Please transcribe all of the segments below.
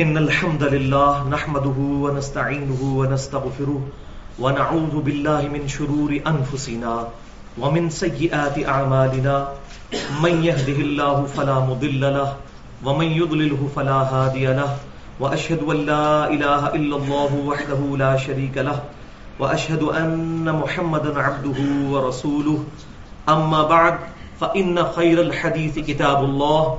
إن الحمد لله نحمده ونستعينه ونستغفره ونعوذ بالله من شرور أنفسنا ومن سيئات أعمالنا. من يهده الله فلا مضل له، ومن يضلله فلا هادي له، وأشهد أن لا إله إلا الله وحده لا شريك له، وأشهد أن محمدا عبده ورسوله. أما بعد، فإن خير الحديث كتاب الله.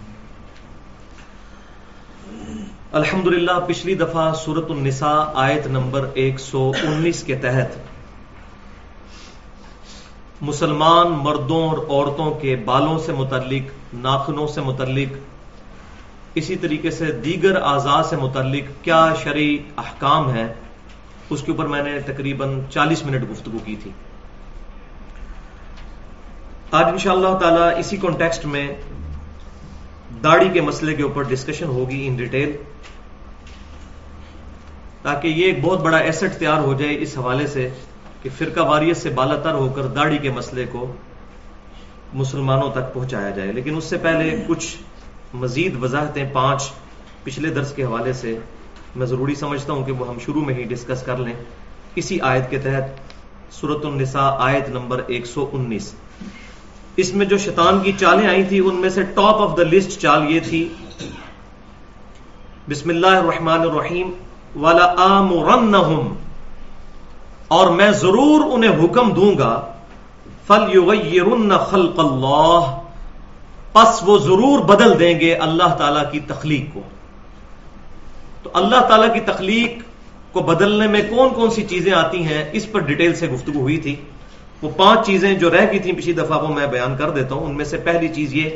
الحمد للہ پچھلی دفعہ سورت النساء آیت نمبر ایک سو انیس کے تحت مسلمان مردوں اور عورتوں کے بالوں سے متعلق، ناخنوں سے متعلق، اسی طریقے سے دیگر اعضاء سے متعلق کیا شرعی احکام ہے اس کے اوپر میں نے تقریباً چالیس منٹ گفتگو کی تھی۔ آج ان شاء اللہ تعالی اسی کانٹیکسٹ میں داڑھی کے مسئلے کے اوپر ڈسکشن ہوگی ان ڈیٹیل تاکہ یہ ایک بہت بڑا ایسٹ تیار ہو جائے اس حوالے سے کہ فرقہ واریت سے بالا تر ہو کر داڑھی کے مسئلے کو مسلمانوں تک پہنچایا جائے۔ لیکن اس سے پہلے کچھ مزید وضاحتیں پانچ پچھلے درس کے حوالے سے میں ضروری سمجھتا ہوں کہ وہ ہم شروع میں ہی ڈسکس کر لیں۔ اسی آیت کے تحت سورت النساء آیت نمبر ایک سو انیس۔ اس میں جو شیطان کی چالیں آئی تھی ان میں سے ٹاپ آف دا لسٹ چال یہ تھی۔ بسم اللہ الرحمن الرحیم۔ والا آمرنہم اور میں ضرور انہیں حکم دوں گا۔ فل یغیرن خلق اللہ پس وہ ضرور بدل دیں گے اللہ تعالی کی تخلیق کو۔ تو اللہ تعالی کی تخلیق کو بدلنے میں کون کون سی چیزیں آتی ہیں، اس پر ڈیٹیل سے گفتگو ہوئی تھی۔ وہ پانچ چیزیں جو رہ گئی تھیں پچھلی دفعہ وہ میں بیان کر دیتا ہوں۔ ان میں سے پہلی چیز یہ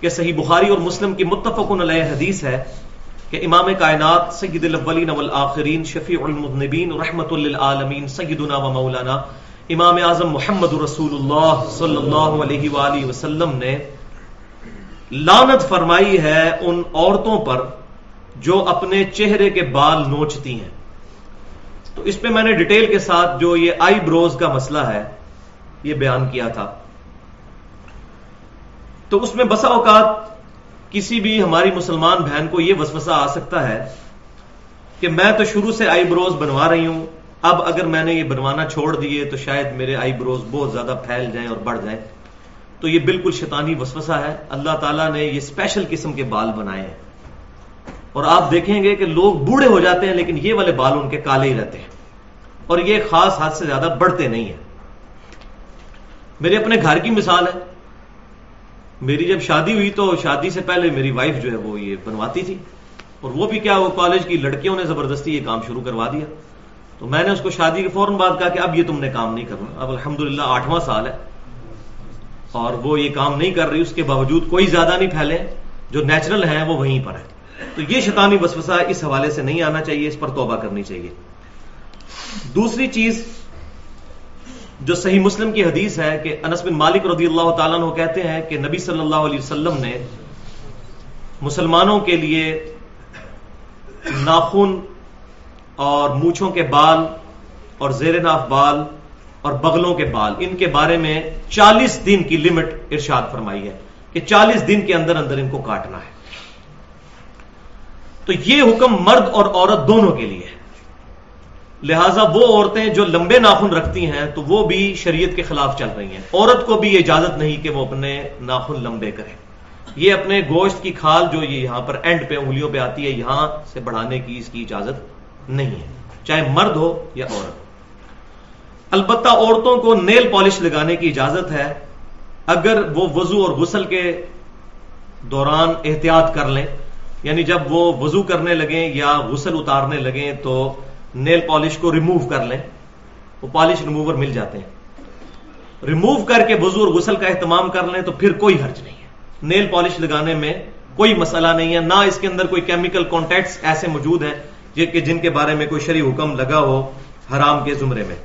کہ صحیح بخاری اور مسلم کی متفق علیہ حدیث ہے کہ امام کائنات سید الاولین والآخرین، شفیع المذنبین، رحمت للعالمین، سیدنا و مولانا امام اعظم محمد رسول اللہ صلی اللہ علیہ وآلہ وسلم نے لانت فرمائی ہے ان عورتوں پر جو اپنے چہرے کے بال نوچتی ہیں۔ تو اس پہ میں نے ڈیٹیل کے ساتھ جو یہ آئی بروز کا مسئلہ ہے یہ بیان کیا تھا۔ تو اس میں بسا اوقات کسی بھی ہماری مسلمان بہن کو یہ وسوسہ آ سکتا ہے کہ میں تو شروع سے آئی بروز بنوا رہی ہوں، اب اگر میں نے یہ بنوانا چھوڑ دیے تو شاید میرے آئی بروز بہت زیادہ پھیل جائیں اور بڑھ جائیں۔ تو یہ بالکل شیطانی وسوسہ ہے۔ اللہ تعالیٰ نے یہ اسپیشل قسم کے بال بنائے ہیں۔ اور آپ دیکھیں گے کہ لوگ بوڑھے ہو جاتے ہیں، لیکن یہ والے بال ان کے کالے ہی رہتے ہیں۔ اور یہ خاص حد سے زیادہ بڑھتے نہیں ہیں۔ میرے اپنے گھر کی مثال ہے۔ میری جب شادی ہوئی تو شادی سے پہلے میری وائف جو ہے وہ یہ بنواتی تھی۔ اور وہ بھی کیا وہ کالج کی لڑکیوں نے زبردستی یہ کام شروع کروا دیا۔ تو میں نے اس کو شادی کے فوراً بعد کہا کہ اب یہ تم نے کام نہیں کرنا۔ اب الحمدللہ آٹھواں سال ہے۔ اور وہ یہ کام نہیں کر رہی، اس کے باوجود کوئی زیادہ نہیں پھیلے۔ جو نیچرل ہیں وہ وہیں پر ہے تو یہ شیطانی وسوسہ اس حوالے سے نہیں آنا چاہیے، اس پر توبہ کرنی چاہیے۔ دوسری چیز جو صحیح مسلم کی حدیث ہے کہ انس بن مالک رضی اللہ تعالیٰ عنہ کہتے ہیں کہ نبی صلی اللہ علیہ وسلم نے مسلمانوں کے لیے ناخن اور مونچھوں کے بال اور زیر ناف بال اور بغلوں کے بال، ان کے بارے میں چالیس دن کی لمٹ ارشاد فرمائی ہے کہ چالیس دن کے اندر اندر ان کو کاٹنا ہے۔ تو یہ حکم مرد اور عورت دونوں کے لیے ہے۔ لہذا وہ عورتیں جو لمبے ناخن رکھتی ہیں تو وہ بھی شریعت کے خلاف چل رہی ہیں۔ عورت کو بھی اجازت نہیں کہ وہ اپنے ناخن لمبے کرے۔ یہ اپنے گوشت کی کھال جو یہ یہاں پر اینڈ پہ انگلیوں پہ آتی ہے، یہاں سے بڑھانے کی اس کی اجازت نہیں ہے۔ چاہے مرد ہو یا عورت۔ البتہ عورتوں کو نیل پالش لگانے کی اجازت ہے۔ اگر وہ وضو اور غسل کے دوران احتیاط کر لیں یعنی جب وہ وضو کرنے لگیں یا غسل اتارنے لگیں تو نیل پالش کو ریموو کر لیں، وہ پالش ریموور مل جاتے ہیں۔ ریموو کر کے وضو اور غسل کا اہتمام کر لیں تو پھر کوئی حرج نہیں ہے۔ نیل پالش لگانے میں کوئی مسئلہ نہیں ہے، نہ اس کے اندر کوئی کیمیکل کانٹیکٹس ایسے موجود ہیں جن کے بارے میں کوئی شریع حکم لگا ہو حرام کے زمرے میں۔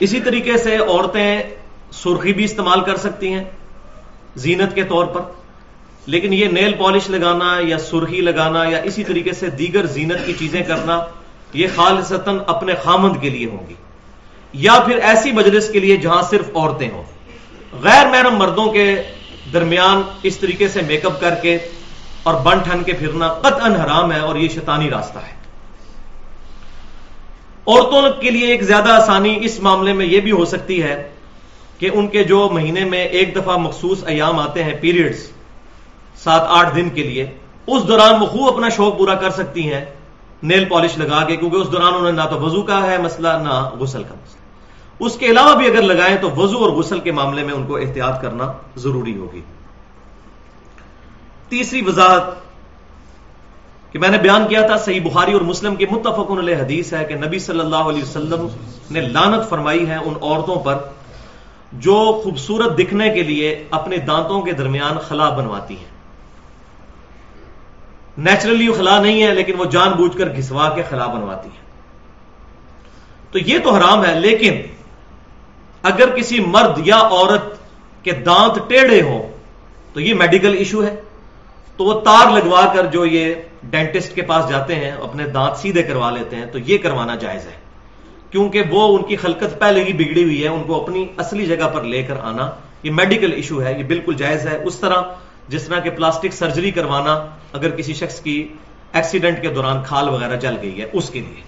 اسی طریقے سے عورتیں سرخی بھی استعمال کر سکتی ہیں زینت کے طور پر۔ لیکن یہ نیل پالش لگانا یا سرخی لگانا یا اسی طریقے سے دیگر زینت کی چیزیں کرنا، یہ خالصتاً اپنے خامند کے لیے ہوں گی۔ یا پھر ایسی مجلس کے لیے جہاں صرف عورتیں ہوں۔ غیر محرم مردوں کے درمیان اس طریقے سے میک اپ کر کے اور بن ٹھن کے پھرنا قطعا حرام ہے اور یہ شیطانی راستہ ہے۔ عورتوں کے لیے ایک زیادہ آسانی اس معاملے میں یہ بھی ہو سکتی ہے کہ ان کے جو مہینے میں ایک دفعہ مخصوص ایام آتے ہیں پیریڈز سات آٹھ دن کے لیے، اس دوران وہ خوب اپنا شوق پورا کر سکتی ہیں، نیل پالش لگا کے، کیونکہ اس دوران انہوں نے نہ تو وضو کا ہے، مسئلہ نہ غسل کا مسئلہ۔ اس کے علاوہ بھی اگر لگائیں تو وضو اور غسل کے معاملے میں ان کو احتیاط کرنا ضروری ہوگی۔ تیسری وضاحت کہ میں نے بیان کیا تھا، صحیح بخاری اور مسلم کی متفق علیہ حدیث ہے کہ نبی صلی اللہ علیہ وسلم نے لانت فرمائی ہے ان عورتوں پر جو خوبصورت دکھنے کے لیے اپنے دانتوں کے درمیان خلا بنواتی ہیں۔ نیچرلی خلا نہیں ہے، لیکن وہ جان بوجھ کر گھسوا کے خلا بنواتی ہیں تو یہ تو حرام ہے، لیکن اگر کسی مرد یا عورت کے دانت ٹیڑھے ہوں، تو یہ میڈیکل ایشو ہے۔ تو وہ تار لگوا کر جو یہ ڈینٹسٹ کے پاس جاتے ہیں، اپنے دانت سیدھے کروا لیتے ہیں، تو یہ کروانا جائز ہے۔ کیونکہ وہ ان کی خلقت پہلے ہی بگڑی ہوئی ہے، ان کو اپنی اصلی جگہ پر لے کر آنا یہ میڈیکل ایشو ہے، یہ بالکل جائز ہے۔ اس طرح جس طرح کہ پلاسٹک سرجری کروانا اگر کسی شخص کی ایکسیڈنٹ کے دوران کھال وغیرہ جل گئی ہے، اس کے لیے۔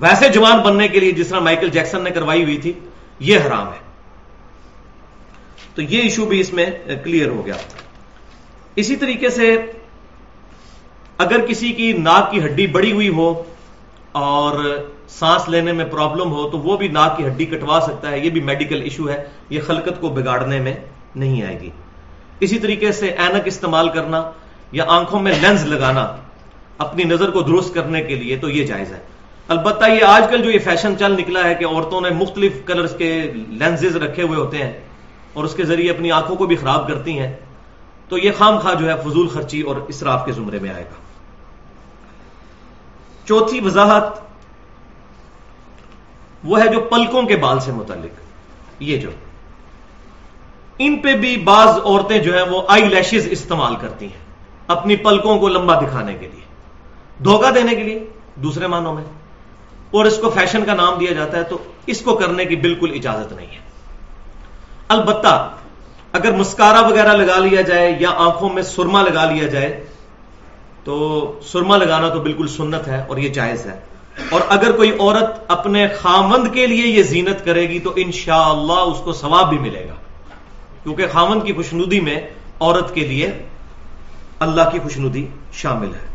ویسے جوان بننے کے لیے جس طرح مائیکل جیکسن نے کروائی ہوئی تھی، یہ حرام ہے۔ تو یہ ایشو بھی اس میں کلیئر ہو گیا۔ اسی طریقے سے اگر کسی کی ناک کی ہڈی بڑی ہوئی ہو اور سانس لینے میں پرابلم ہو، تو وہ بھی ناک کی ہڈی کٹوا سکتا ہے۔ یہ بھی میڈیکل ایشو ہے۔ یہ خلقت کو بگاڑنے میں نہیں آئے گی۔ اسی طریقے سے اینک استعمال کرنا یا آنکھوں میں لینز لگانا اپنی نظر کو درست کرنے کے لیے تو یہ جائز ہے۔ البتہ یہ آج کل جو یہ فیشن چل نکلا ہے کہ عورتوں نے مختلف کلرز کے لینزز رکھے ہوئے ہوتے ہیں اور اس کے ذریعے اپنی آنکھوں کو بھی خراب کرتی ہیں، تو یہ خام خواہ جو ہے فضول خرچی اور اسراف کے زمرے میں آئے گا۔ چوتھی وضاحت وہ ہے جو پلکوں کے بال سے متعلق۔ یہ جو ان پہ بھی بعض عورتیں جو ہیں وہ آئی لیشز استعمال کرتی ہیں اپنی پلکوں کو لمبا دکھانے کے لیے۔ دھوکہ دینے کے لیے، دوسرے معنوں میں۔ اور اس کو فیشن کا نام دیا جاتا ہے تو اس کو کرنے کی بالکل اجازت نہیں ہے۔ البتہ اگر مسکارا وغیرہ لگا لیا جائے یا آنکھوں میں سرما لگا لیا جائے، تو سرما لگانا تو بالکل سنت ہے اور یہ جائز ہے۔ اور اگر کوئی عورت اپنے خامند کے لیے یہ زینت کرے گی تو انشاءاللہ اس کو ثواب بھی ملے گا۔ کیونکہ خامند کی خوشنودی میں عورت کے لیے اللہ کی خوشنودی شامل ہے۔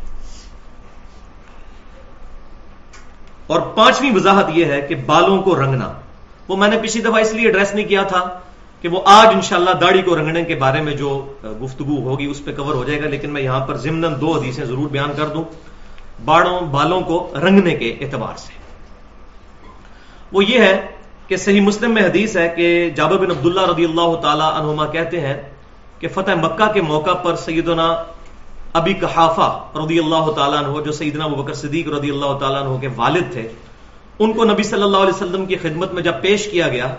اور پانچویں وضاحت یہ ہے کہ بالوں کو رنگنا، وہ میں نے پچھلی دفعہ اس لیے ایڈریس نہیں کیا تھا کہ وہ آج انشاءاللہ داڑھی کو رنگنے کے بارے میں جو گفتگو ہوگی اس پہ کور ہو جائے گا، لیکن میں یہاں پر ضمن دو حدیثیں ضرور بیان کر دوں۔ باڑوں، بالوں کو رنگنے کے اعتبار سے۔ وہ یہ ہے کہ صحیح مسلم میں حدیث ہے کہ جابر بن عبداللہ رضی اللہ تعالی عنہما کہتے ہیں کہ فتح مکہ کے موقع پر سیدنا ابی کحافہ رضی اللہ تعالیٰ عنہ، جو سیدنا ابو بکر صدیق رضی اللہ تعالیٰ عنہ کے والد تھے، ان کو نبی صلی اللہ علیہ وسلم کی خدمت میں جب پیش کیا گیا،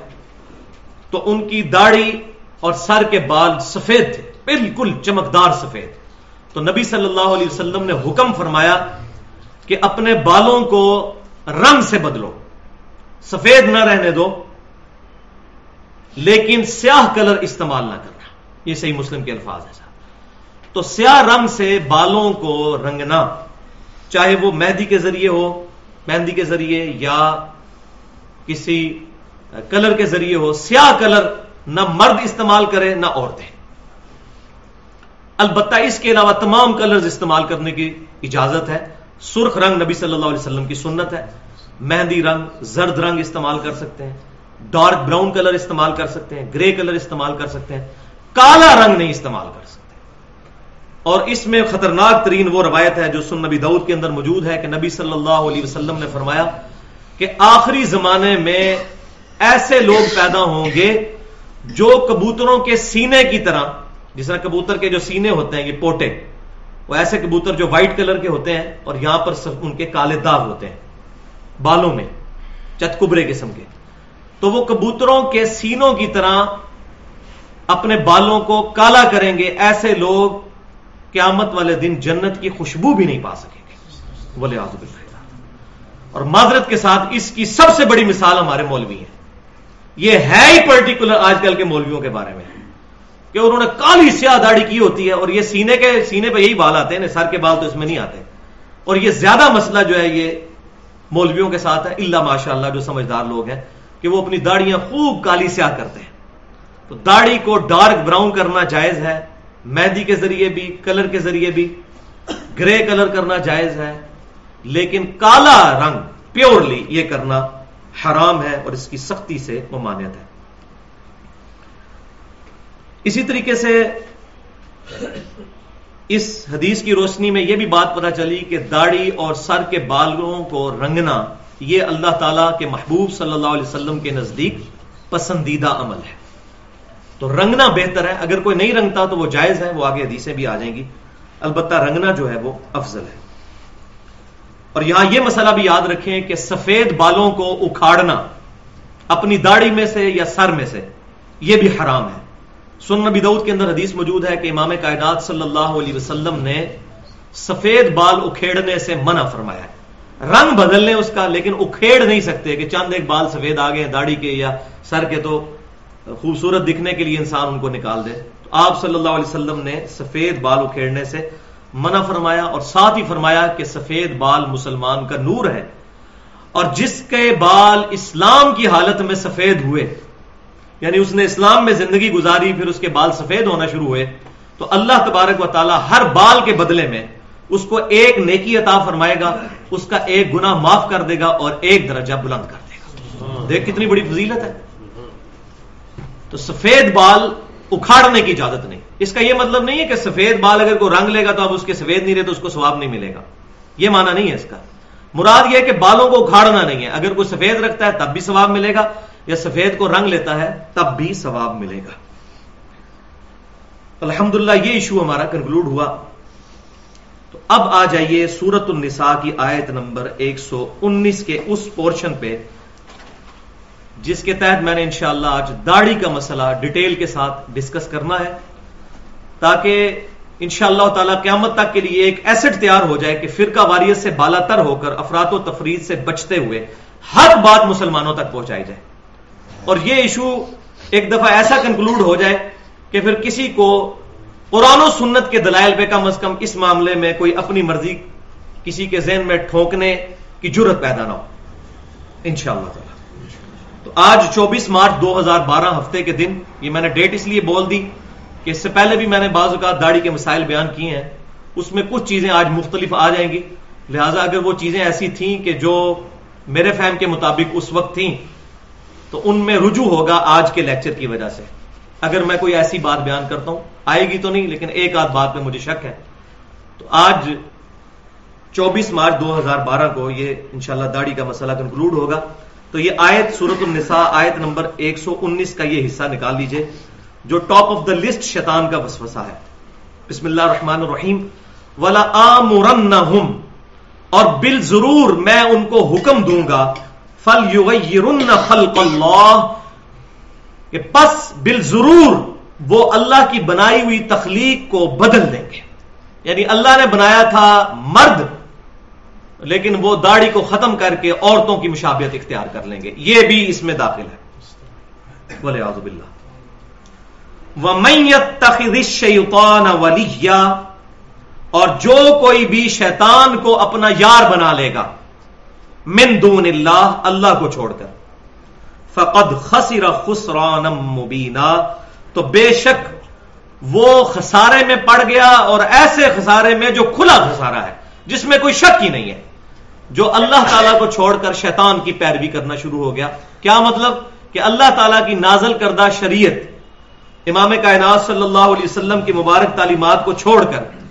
تو ان کی داڑھی اور سر کے بال سفید تھے، بالکل چمکدار سفید۔ تو نبی صلی اللہ علیہ وسلم نے حکم فرمایا کہ اپنے بالوں کو رنگ سے بدلو۔ سفید نہ رہنے دو، لیکن سیاہ کلر استعمال نہ کرنا۔ یہ صحیح مسلم کے الفاظ ہیں۔ تو سیاہ رنگ سے بالوں کو رنگنا، چاہے وہ مہندی کے ذریعے ہو، مہندی کے ذریعے یا کسی کلر کے ذریعے ہو، سیاہ کلر نہ مرد استعمال کرے، نہ عورتیں۔ البتہ اس کے علاوہ تمام کلرز استعمال کرنے کی اجازت ہے۔ سرخ رنگ نبی صلی اللہ علیہ وسلم کی سنت ہے۔ مہندی رنگ، زرد رنگ استعمال کر سکتے ہیں، ڈارک براؤن کلر استعمال کر سکتے ہیں، گرے کلر استعمال کر سکتے ہیں، کالا رنگ نہیں استعمال کر سکتے۔ اور اس میں خطرناک ترین وہ روایت ہے جو سن نبی دعود کے اندر موجود ہے کہ نبی صلی اللہ علیہ وسلم نے فرمایا کہ آخری زمانے میں ایسے لوگ پیدا ہوں گے جو کبوتروں کے سینے کی طرح، جس طرح کبوتر کے جو سینے ہوتے ہیں، یہ پوٹے، وہ ایسے کبوتر جو وائٹ کلر کے ہوتے ہیں اور یہاں پر ان کے کالے داغ ہوتے ہیں۔ بالوں میں چتکبرے قسم کے۔ تو وہ کبوتروں کے سینوں کی طرح اپنے بالوں کو کالا کریں گے، ایسے لوگ قیامت والے دن جنت کی خوشبو بھی نہیں پا سکیں گے۔ بولے آزب اور معذرت کے ساتھ اس کی سب سے بڑی مثال ہمارے مولوی ہیں۔ یہ ہے ہی پرٹیکولر آج کل کے مولویوں کے بارے میں۔ کہ انہوں نے کالی سیاہ داڑھی کی ہوتی ہے اور یہ سینے کے سینے پہ یہی بال آتے ہیں سر کے بال تو اس میں نہیں آتے۔ اور یہ زیادہ مسئلہ جو ہے، یہ مولویوں کے ساتھ ہے اللہ ماشاء اللہ جو سمجھدار لوگ ہیں کہ وہ اپنی داڑیاں خوب کالی سیاہ کرتے ہیں۔ تو داڑھی کو ڈارک براؤن کرنا جائز ہے، مہندی کے ذریعے بھی کلر کے ذریعے بھی، گرے کلر کرنا جائز ہے، لیکن کالا رنگ پیورلی یہ کرنا حرام ہے اور اس کی سختی سے ممانعت ہے۔ اسی طریقے سے اس حدیث کی روشنی میں یہ بھی بات پتا چلی کہ داڑھی اور سر کے بالوں کو رنگنا یہ اللہ تعالی کے محبوب صلی اللہ علیہ وسلم کے نزدیک پسندیدہ عمل ہے۔ تو رنگنا بہتر ہے۔ اگر کوئی نہیں رنگتا تو وہ جائز ہے، وہ آگے حدیثیں بھی آ جائیں گی۔ البتہ رنگنا جو ہے وہ افضل ہے۔ اور یہاں یہ مسئلہ بھی یاد رکھیں کہ سفید بالوں کو اکھاڑنا اپنی داڑھی میں سے یا سر میں سے یہ بھی حرام ہے۔ سن نبی دعود کے اندر حدیث موجود ہے کہ امام کائنات صلی اللہ علیہ وسلم نے سفید بال اکھیڑنے سے منع فرمایا ہے۔ رنگ بدل لیں اس کا، لیکن اکھیڑ نہیں سکتے کہ چند ایک بال سفید آگے داڑھی کے یا سر کے، تو خوبصورت دکھنے کے لیے انسان ان کو نکال دے۔ تو آپ صلی اللہ علیہ وسلم نے سفید بال اکھیڑنے سے منع فرمایا اور ساتھ ہی فرمایا کہ سفید بال مسلمان کا نور ہے۔ اور جس کے بال اسلام کی حالت میں سفید ہوئے یعنی اس نے اسلام میں زندگی گزاری، پھر اس کے بال سفید ہونا شروع ہوئے۔ تو اللہ تبارک و تعالی ہر بال کے بدلے میں اس کو ایک نیکی عطا فرمائے گا، اس کا ایک گنا معاف کر دے گا اور ایک درجہ بلند کر دے گا۔ دیکھ کتنی بڑی فضیلت ہے۔ تو سفید بال اکھاڑنے کی اجازت نہیں۔ اس کا یہ مطلب نہیں ہے کہ سفید بال اگر کوئی رنگ لے گا تو اب اس کے سفید نہیں رہے تو اس کو سواب نہیں ملے گا۔ یہ مانا نہیں ہے اس کا۔ مراد یہ کہ بالوں کو اکھاڑنا نہیں ہے۔ اگر کوئی سفید رکھتا ہے تب بھی ثواب ملے گا۔ یا سفید کو رنگ لیتا ہے، تب بھی ثواب ملے گا۔ الحمد یہ ایشو ہمارا کنکلوڈ ہوا۔ تو اب آ جائیے سورت النساء کی آیت نمبر ایک سو انیس کے اس پورشن پہ، جس کے تحت میں نے انشاءاللہ آج داڑھی کا مسئلہ ڈیٹیل کے ساتھ ڈسکس کرنا ہے، تاکہ انشاءاللہ تعالی اللہ قیامت تک کے لیے ایک ایسٹ تیار ہو جائے کہ فرقہ واریت سے بالا تر ہو کر، افراد و تفرید سے بچتے ہوئے ہر بات مسلمانوں تک پہنچائی جائے۔ اور یہ ایشو ایک دفعہ ایسا کنکلوڈ ہو جائے کہ پھر کسی کو قرآن و سنت کے دلائل پہ کم از کم اس معاملے میں کوئی اپنی مرضی کسی کے ذہن میں ٹھونکنے کی جرت پیدا نہ ہو۔ ان شاء اللہ تعالی۔ تو آج چوبیس مارچ دو ہزار بارہ ہفتے کے دن یہ میں نے ڈیٹ اس لیے بول دی کہ اس سے پہلے بھی میں نے بعض اوقات داڑھی کے مسائل بیان کیے ہیں۔ اس میں کچھ چیزیں آج مختلف آ جائیں گی۔ لہذا اگر وہ چیزیں ایسی تھیں کہ جو میرے فہم کے مطابق اس وقت تھیں تو ان میں رجوع ہوگا آج کے لیکچر کی وجہ سے۔ اگر میں کوئی ایسی بات بیان کرتا ہوں، آئے گی تو نہیں، لیکن ایک آدھ بات میں مجھے شک ہے۔ تو آج چوبیس مارچ دو ہزار بارہ کو یہ انشاءاللہ داڑھی کا مسئلہ کنکلوڈ ہوگا۔ تو یہ آیت سورت النساء آیت نمبر ایک سو انیس کا یہ حصہ نکال لیجیے، جو ٹاپ آف دا لسٹ شیطان کا وسوسہ ہے۔ بسم اللہ الرحمن الرحیم۔ ولا آمرنہم اور بال ضرور میں ان کو حکم دوں گا فل خلق اللہ کہ پس بال ضرور وہ اللہ کی بنائی ہوئی تخلیق کو بدل دیں گے۔ یعنی اللہ نے بنایا تھا مرد، لیکن وہ داڑھی کو ختم کر کے عورتوں کی مشابہت اختیار کر لیں گے۔ یہ بھی اس میں داخل ہے۔ بولے آزب اللہ شیطان ولی اور جو کوئی بھی شیطان کو اپنا یار بنا لے گا من دون اللہ اللہ کو چھوڑ کر۔ فقد خسر خسران مبینہ تو بے شک وہ خسارے میں پڑ گیا اور ایسے خسارے میں جو کھلا خسارا ہے، جس میں کوئی شک ہی نہیں ہے۔ جو اللہ تعالیٰ کو چھوڑ کر شیطان کی پیروی کرنا شروع ہو گیا۔ کیا مطلب؟ کہ اللہ تعالیٰ کی نازل کردہ شریعت امام کائنات صلی اللہ علیہ وسلم کی مبارک تعلیمات کو چھوڑ کر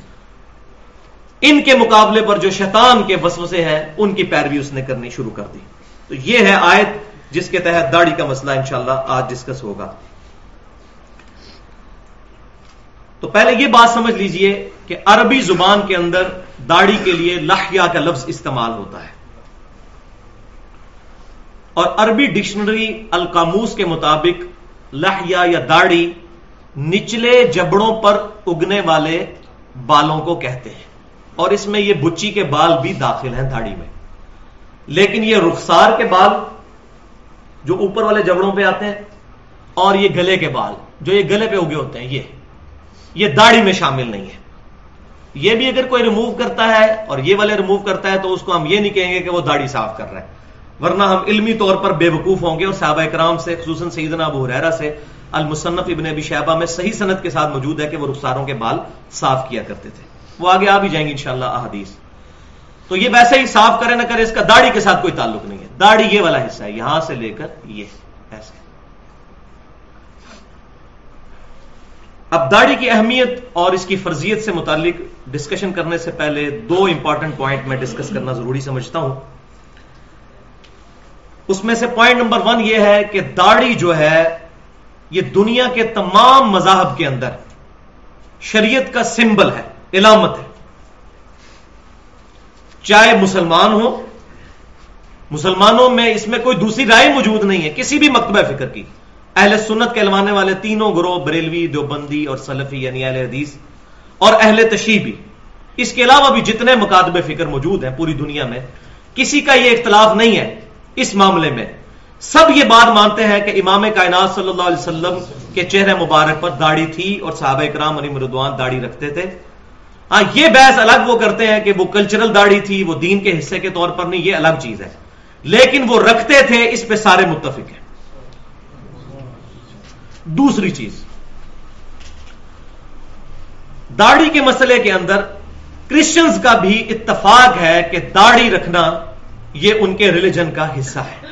ان کے مقابلے پر جو شیطان کے وسوسے ہیں، ان کی پیروی اس نے کرنی شروع کر دی۔ تو یہ ہے آیت جس کے تحت داڑھی کا مسئلہ انشاءاللہ آج ڈسکس ہوگا۔ تو پہلے یہ بات سمجھ لیجیے کہ عربی زبان کے اندر داڑھی کے لیے لہیا کا لفظ استعمال ہوتا ہے۔ اور عربی ڈکشنری القاموس کے مطابق لہیا یا داڑھی نچلے جبڑوں پر اگنے والے بالوں کو کہتے ہیں۔ اور اس میں یہ بچی کے بال بھی داخل ہیں داڑھی میں۔ لیکن یہ رخسار کے بال جو اوپر والے جبڑوں پہ آتے ہیں اور یہ گلے کے بال جو یہ گلے پہ اگے ہوتے ہیں، یہ یہ داڑھی میں شامل نہیں ہے۔ یہ بھی اگر کوئی ریموو کرتا ہے اور یہ والے ریموو کرتا ہے تو اس کو ہم یہ نہیں کہیں گے کہ وہ داڑھی صاف کر رہا ہے۔ ورنہ ہم علمی طور پر بے وقوف ہوں گے اور صحابہ کرام سے، خصوصاً سیدنا ابو حریرہ سے، المصنف ابن ابی شہبہ میں صحیح صنعت کے ساتھ موجود ہے کہ وہ رخساروں کے بال صاف کیا کرتے تھے۔ وہ آگے آ بھی جائیں گے انشاءاللہ احادیث تو یہ ویسے ہی صاف کرے نہ کرے اس کا داڑھی کے ساتھ کوئی تعلق نہیں ہے۔ داڑھی یہ والا حصہ ہے، یہاں سے لے کر یہ ایسے۔ اب داڑھی کی اہمیت اور اس کی فرضیت سے متعلق ڈسکشن کرنے سے پہلے دو امپورٹنٹ پوائنٹ میں ڈسکس کرنا ضروری سمجھتا ہوں۔ اس میں سے پوائنٹ نمبر ون یہ ہے کہ داڑھی جو ہے، یہ دنیا کے تمام مذاہب کے اندر شریعت کا سمبل ہے۔ علامت ہے۔ چاہے مسلمان ہو مسلمانوں میں اس میں کوئی دوسری رائے موجود نہیں ہے۔ کسی بھی مکتبہ فکر کی۔ اہل سنت کہلوانے والے تینوں گروہ، بریلوی، دیوبندی اور سلفی یعنی اہل حدیث اور اہل تشیح بھی اس کے علاوہ بھی جتنے مکاتب فکر موجود ہیں پوری دنیا میں، کسی کا یہ اختلاف نہیں ہے اس معاملے میں۔ سب یہ بات مانتے ہیں کہ امام کائنات صلی اللہ علیہ وسلم کے چہرے مبارک پر داڑھی تھی اور صحابہ کرام علی مردوان داڑھی رکھتے تھے۔ ہاں یہ بحث الگ وہ کرتے ہیں کہ وہ کلچرل داڑھی تھی، وہ دین کے حصے کے طور پر نہیں، یہ الگ چیز ہے۔ لیکن وہ رکھتے تھے، اس پہ سارے متفق ہیں۔ دوسری چیز، داڑھی کے مسئلے کے اندر کرسچنز کا بھی اتفاق ہے کہ داڑھی رکھنا یہ ان کے ریلیجن کا حصہ ہے۔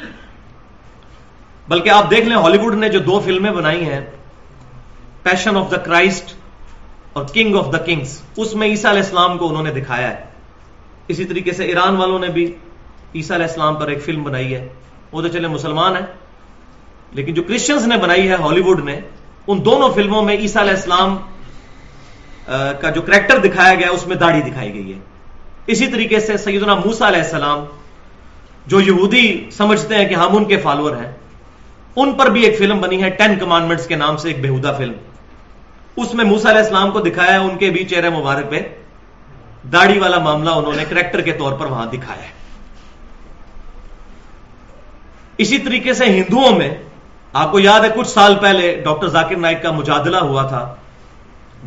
بلکہ آپ دیکھ لیں، ہالی ووڈ نے جو دو فلمیں بنائی ہیں پیشن آف دا کرائسٹ اور کنگ آف دا کنگس اس میں عیسا علیہ السلام کو انہوں نے دکھایا ہے۔ اسی طریقے سے ایران والوں نے بھی عیسا علیہ السلام پر ایک فلم بنائی ہے۔ وہ تو چلے مسلمان ہیں۔ لیکن جو کرسچنز نے بنائی ہے ہالی ووڈ نے، ان دونوں فلموں میں عیسا علیہ السلام کا جو کریکٹر دکھایا گیا، اس میں داڑھی دکھائی گئی ہے۔ اسی طریقے سے سیدنا موسا علیہ السلام، جو یہودی سمجھتے ہیں کہ ہم ان کے فالوور ہیں، ان پر بھی ایک فلم بنی ہے ٹین کمانڈمنٹس کے نام سے ایک بےحدہ فلم۔ اس میں موسا علیہ السلام کو دکھایا ہے، ان کے بھی چہرے مبارک پہ۔ داڑھی والا معاملہ انہوں نے کریکٹر کے طور پر وہاں دکھایا ہے۔ اسی طریقے سے ہندوؤں میں، آپ کو یاد ہے، کچھ سال پہلے ڈاکٹر ذاکر نائک کا مجادلہ ہوا تھا۔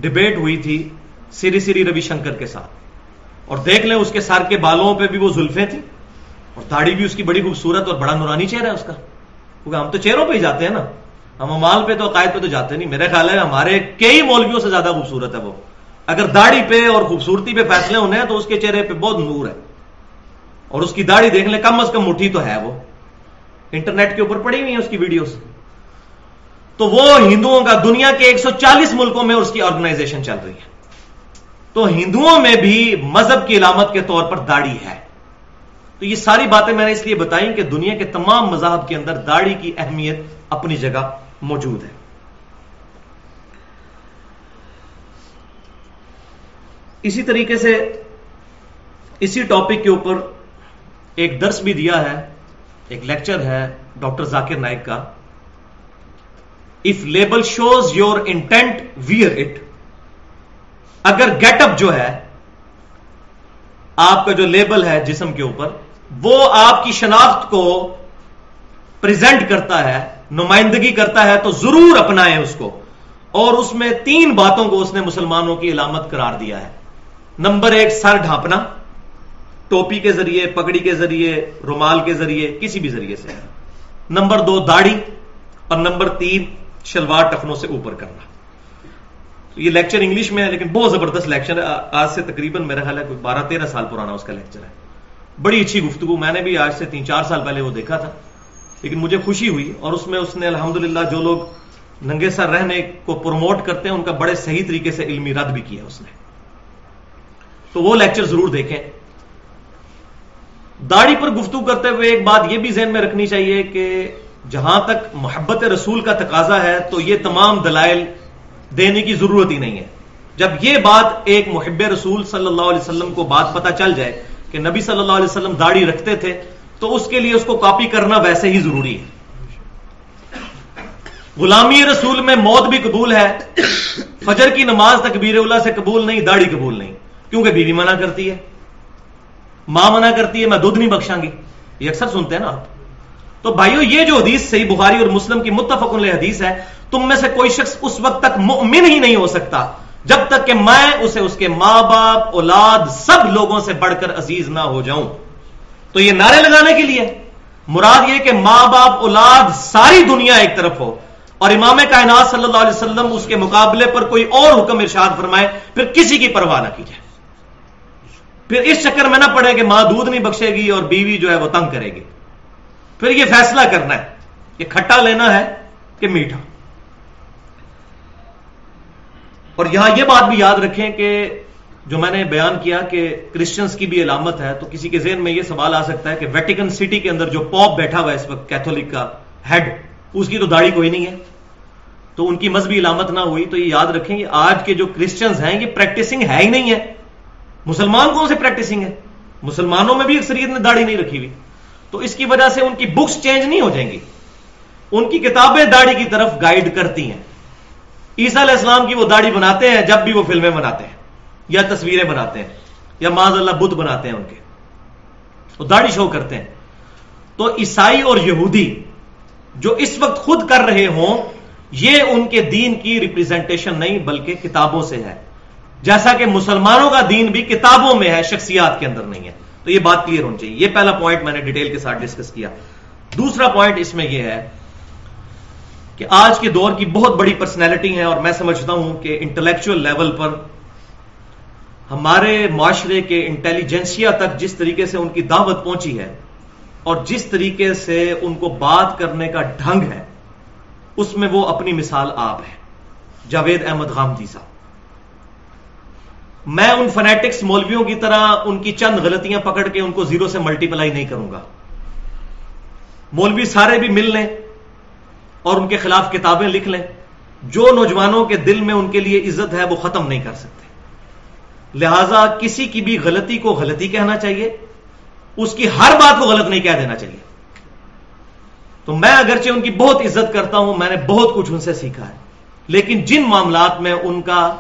ڈبیٹ ہوئی تھی سری سری روی شنکر کے ساتھ۔ اور دیکھ لیں، اس کے سر کے بالوں پہ بھی وہ زلفیں تھیں۔ اور داڑھی بھی اس کی بڑی خوبصورت اور بڑا نورانی چہرہ ہے اس کا۔ کیونکہ ہم تو چہروں پہ ہی جاتے ہیں نا۔ ہم امال پہ تو عقائد پہ تو جاتے نہیں۔ میرے خیال ہے ہمارے کئی مولویوں سے زیادہ خوبصورت ہے وہ۔ اگر داڑھی پہ اور خوبصورتی پہ فیصلے ہونے ہیں تو اس کے چہرے پہ بہت نور ہے۔ اور اس کی داڑھی دیکھ لیں، کم از کم مٹھی تو ہے وہ۔ انٹرنیٹ کے اوپر پڑی ہوئی ہیں اس کی ویڈیوز۔ تو وہ ہندوؤں کا دنیا کے ایک سو چالیس ملکوں میں اس کی آرگنائزیشن چل رہی ہے۔ تو ہندوؤں میں بھی مذہب کی علامت کے طور پر داڑھی ہے۔ تو یہ ساری باتیں میں نے اس لیے بتائی کہ دنیا کے تمام مذاہب کے اندر داڑھی کی اہمیت اپنی جگہ موجود ہے۔ اسی طریقے سے اسی ٹاپک کے اوپر ایک درس بھی دیا ہے، ایک لیکچر ہے ڈاکٹر ذاکر نائک کا۔ If label shows your intent where it اگر گیٹ اپ جو ہے، آپ کا جو لیبل ہے جسم کے اوپر وہ آپ کی شناخت کو پریزنٹ کرتا ہے، نمائندگی کرتا ہے تو ضرور اپنائیں اس کو۔ اور اس میں تین باتوں کو اس نے مسلمانوں کی علامت قرار دیا ہے۔ نمبر ایک، سر ڈھانپنا۔ ٹوپی کے ذریعے، پگڑی کے ذریعے، رومال کے ذریعے، کسی بھی ذریعے سے۔ نمبر دو، داڑھی۔ اور نمبر تین، شلوار ٹخنوں سے اوپر کرنا۔ یہ لیکچر انگلش میں ہے، لیکن بہت زبردست لیکچر ہے۔ آج سے تقریباً میرا خیال ہے کوئی بارہ تیرہ سال پرانا اس کا لیکچر ہے۔ بڑی اچھی گفتگو میں نے بھی آج سے تین چار سال پہلے وہ دیکھا تھا، لیکن مجھے خوشی ہوئی اور اس میں اس نے الحمدللہ جو لوگ ننگے سر رہنے کو پروموٹ کرتے ہیں، ان کا بڑے صحیح طریقے سے علمی رد بھی کیا اس نے۔ تو وہ لیکچر ضرور دیکھیں۔ داڑھی پر گفتگو کرتے ہوئے ایک بات یہ بھی ذہن میں رکھنی چاہیے کہ جہاں تک محبت رسول کا تقاضا ہے تو یہ تمام دلائل دینے کی ضرورت ہی نہیں ہے۔ جب یہ بات ایک محب رسول صلی اللہ علیہ وسلم کو بات پتا چل جائے کہ نبی صلی اللہ علیہ وسلم داڑھی رکھتے تھے، تو اس کے لیے اس کو کاپی کرنا ویسے ہی ضروری ہے۔ غلامی رسول میں موت بھی قبول ہے، فجر کی نماز تکبیر اللہ سے قبول نہیں، داڑھی قبول نہیں۔ کیونکہ بیوی منع کرتی ہے، ماں منع کرتی ہے، میں دودھ نہیں بخشاں گی۔ یہ اکثر سنتے ہیں نا آپ۔ تو بھائیو، یہ جو حدیث صحیح بخاری اور مسلم کی متفق حدیث ہے، تم میں سے کوئی شخص اس وقت تک مؤمن ہی نہیں ہو سکتا۔ جب تک کہ میں اسے اس کے ماں باپ اولاد سب لوگوں سے بڑھ کر عزیز نہ ہو جاؤں، تو یہ نعرے لگانے کے لیے۔ مراد یہ کہ ماں باپ اولاد ساری دنیا ایک طرف ہو۔ اور امام کائنات صلی اللہ علیہ وسلم اس کے مقابلے پر کوئی اور حکم ارشاد فرمائے، پھر کسی کی پرواہ نہ کی جائے پھر اس چکر میں نہ پڑے کہ ماں دودھ نہیں بخشے گی اور بیوی جو ہے وہ تنگ کرے گی۔ پھر یہ فیصلہ کرنا ہے کہ کھٹا لینا ہے کہ میٹھا۔ اور یہاں یہ بات بھی یاد رکھیں کہ جو میں نے بیان کیا کہ کرسچنس کی بھی علامت ہے، تو کسی کے ذہن میں یہ سوال آ سکتا ہے کہ ویٹیکن سٹی کے اندر جو پاپ بیٹھا ہوا ہے اس وقت کیتھولک کا ہیڈ اس کی تو داڑھی کوئی نہیں ہے۔ تو ان کی مذہبی علامت نہ ہوئی، تو یہ یاد رکھیں کہ آج کے جو کرسچنز ہیں، یہ پریکٹسنگ ہے ہی نہیں ہے۔ مسلمان کون سے پریکٹسنگ ہے؟ مسلمانوں میں بھی اکثریت نے داڑھی نہیں رکھی ہوئی۔ تو اس کی وجہ سے ان کی بکس چینج نہیں ہو جائیں گی۔ ان کی کتابیں داڑھی کی طرف گائیڈ کرتی ہیں۔ عیسیٰ علیہ السلام کی وہ داڑھی بناتے ہیں، جب بھی وہ فلمیں بناتے ہیں، یا تصویریں بناتے ہیں، یا معذ اللہ بدھ بناتے ہیں ان کے۔ وہ داڑھی شو کرتے ہیں۔ تو عیسائی اور یہودی جو اس وقت خود کر رہے ہوں، یہ ان کے دین کی ریپرزینٹیشن نہیں، بلکہ کتابوں سے ہے۔ جیسا کہ مسلمانوں کا دین بھی کتابوں میں ہے، شخصیات کے اندر نہیں ہے۔ تو یہ بات کلیئر ہونی چاہیے۔ یہ پہلا پوائنٹ میں نے ڈیٹیل کے ساتھ ڈسکس کیا۔ دوسرا پوائنٹ اس میں یہ ہے کہ آج کے دور کی بہت بڑی پرسنالٹی ہے اور میں سمجھتا ہوں کہ انٹلیکچل لیول پر ہمارے معاشرے کے انٹیلیجنسیا تک جس طریقے سے ان کی دعوت پہنچی ہے اور جس طریقے سے ان کو بات کرنے کا ڈھنگ ہے، اس میں وہ اپنی مثال آپ ہے جاوید احمد غامدی صاحب۔ میں ان فنیٹکس مولویوں کی طرح ان کی چند غلطیاں پکڑ کے ان کو زیرو سے ملٹی پلائی نہیں کروں گا۔ مولوی سارے بھی مل لیں اور ان کے خلاف کتابیں لکھ لیں۔ جو نوجوانوں کے دل میں ان کے لیے عزت ہے، وہ ختم نہیں کر سکتے۔ لہذا کسی کی بھی غلطی کو غلطی کہنا چاہیے۔ اس کی ہر بات کو غلط نہیں کہہ دینا چاہیے۔ تو میں اگرچہ ان کی بہت عزت کرتا ہوں، میں نے بہت کچھ ان سے سیکھا ہے۔ لیکن جن معاملات میں ان کا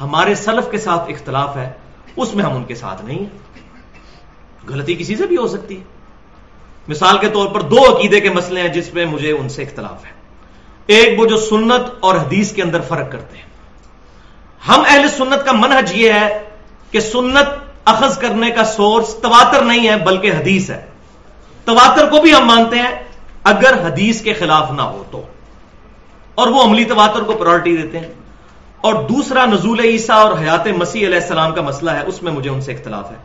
ہمارے سلف کے ساتھ اختلاف ہے، اس میں ہم ان کے ساتھ نہیں ہیں۔ غلطی کسی سے بھی ہو سکتی ہے۔ مثال کے طور پر دو عقیدے کے مسئلے ہیں جس میں مجھے ان سے اختلاف ہے۔ ایک وہ جو سنت اور حدیث کے اندر فرق کرتے ہیں۔ ہم اہل سنت کا منحج یہ ہے کہ سنت اخذ کرنے کا سورس تواتر نہیں ہے بلکہ حدیث ہے۔ تواتر کو بھی ہم مانتے ہیں اگر حدیث کے خلاف نہ ہو تو۔ اور وہ عملی تواتر کو پرائرٹی دیتے ہیں۔ اور دوسرا نزول عیسیٰ اور حیات مسیح علیہ السلام کا مسئلہ ہے، اس میں مجھے ان سے اختلاف ہے۔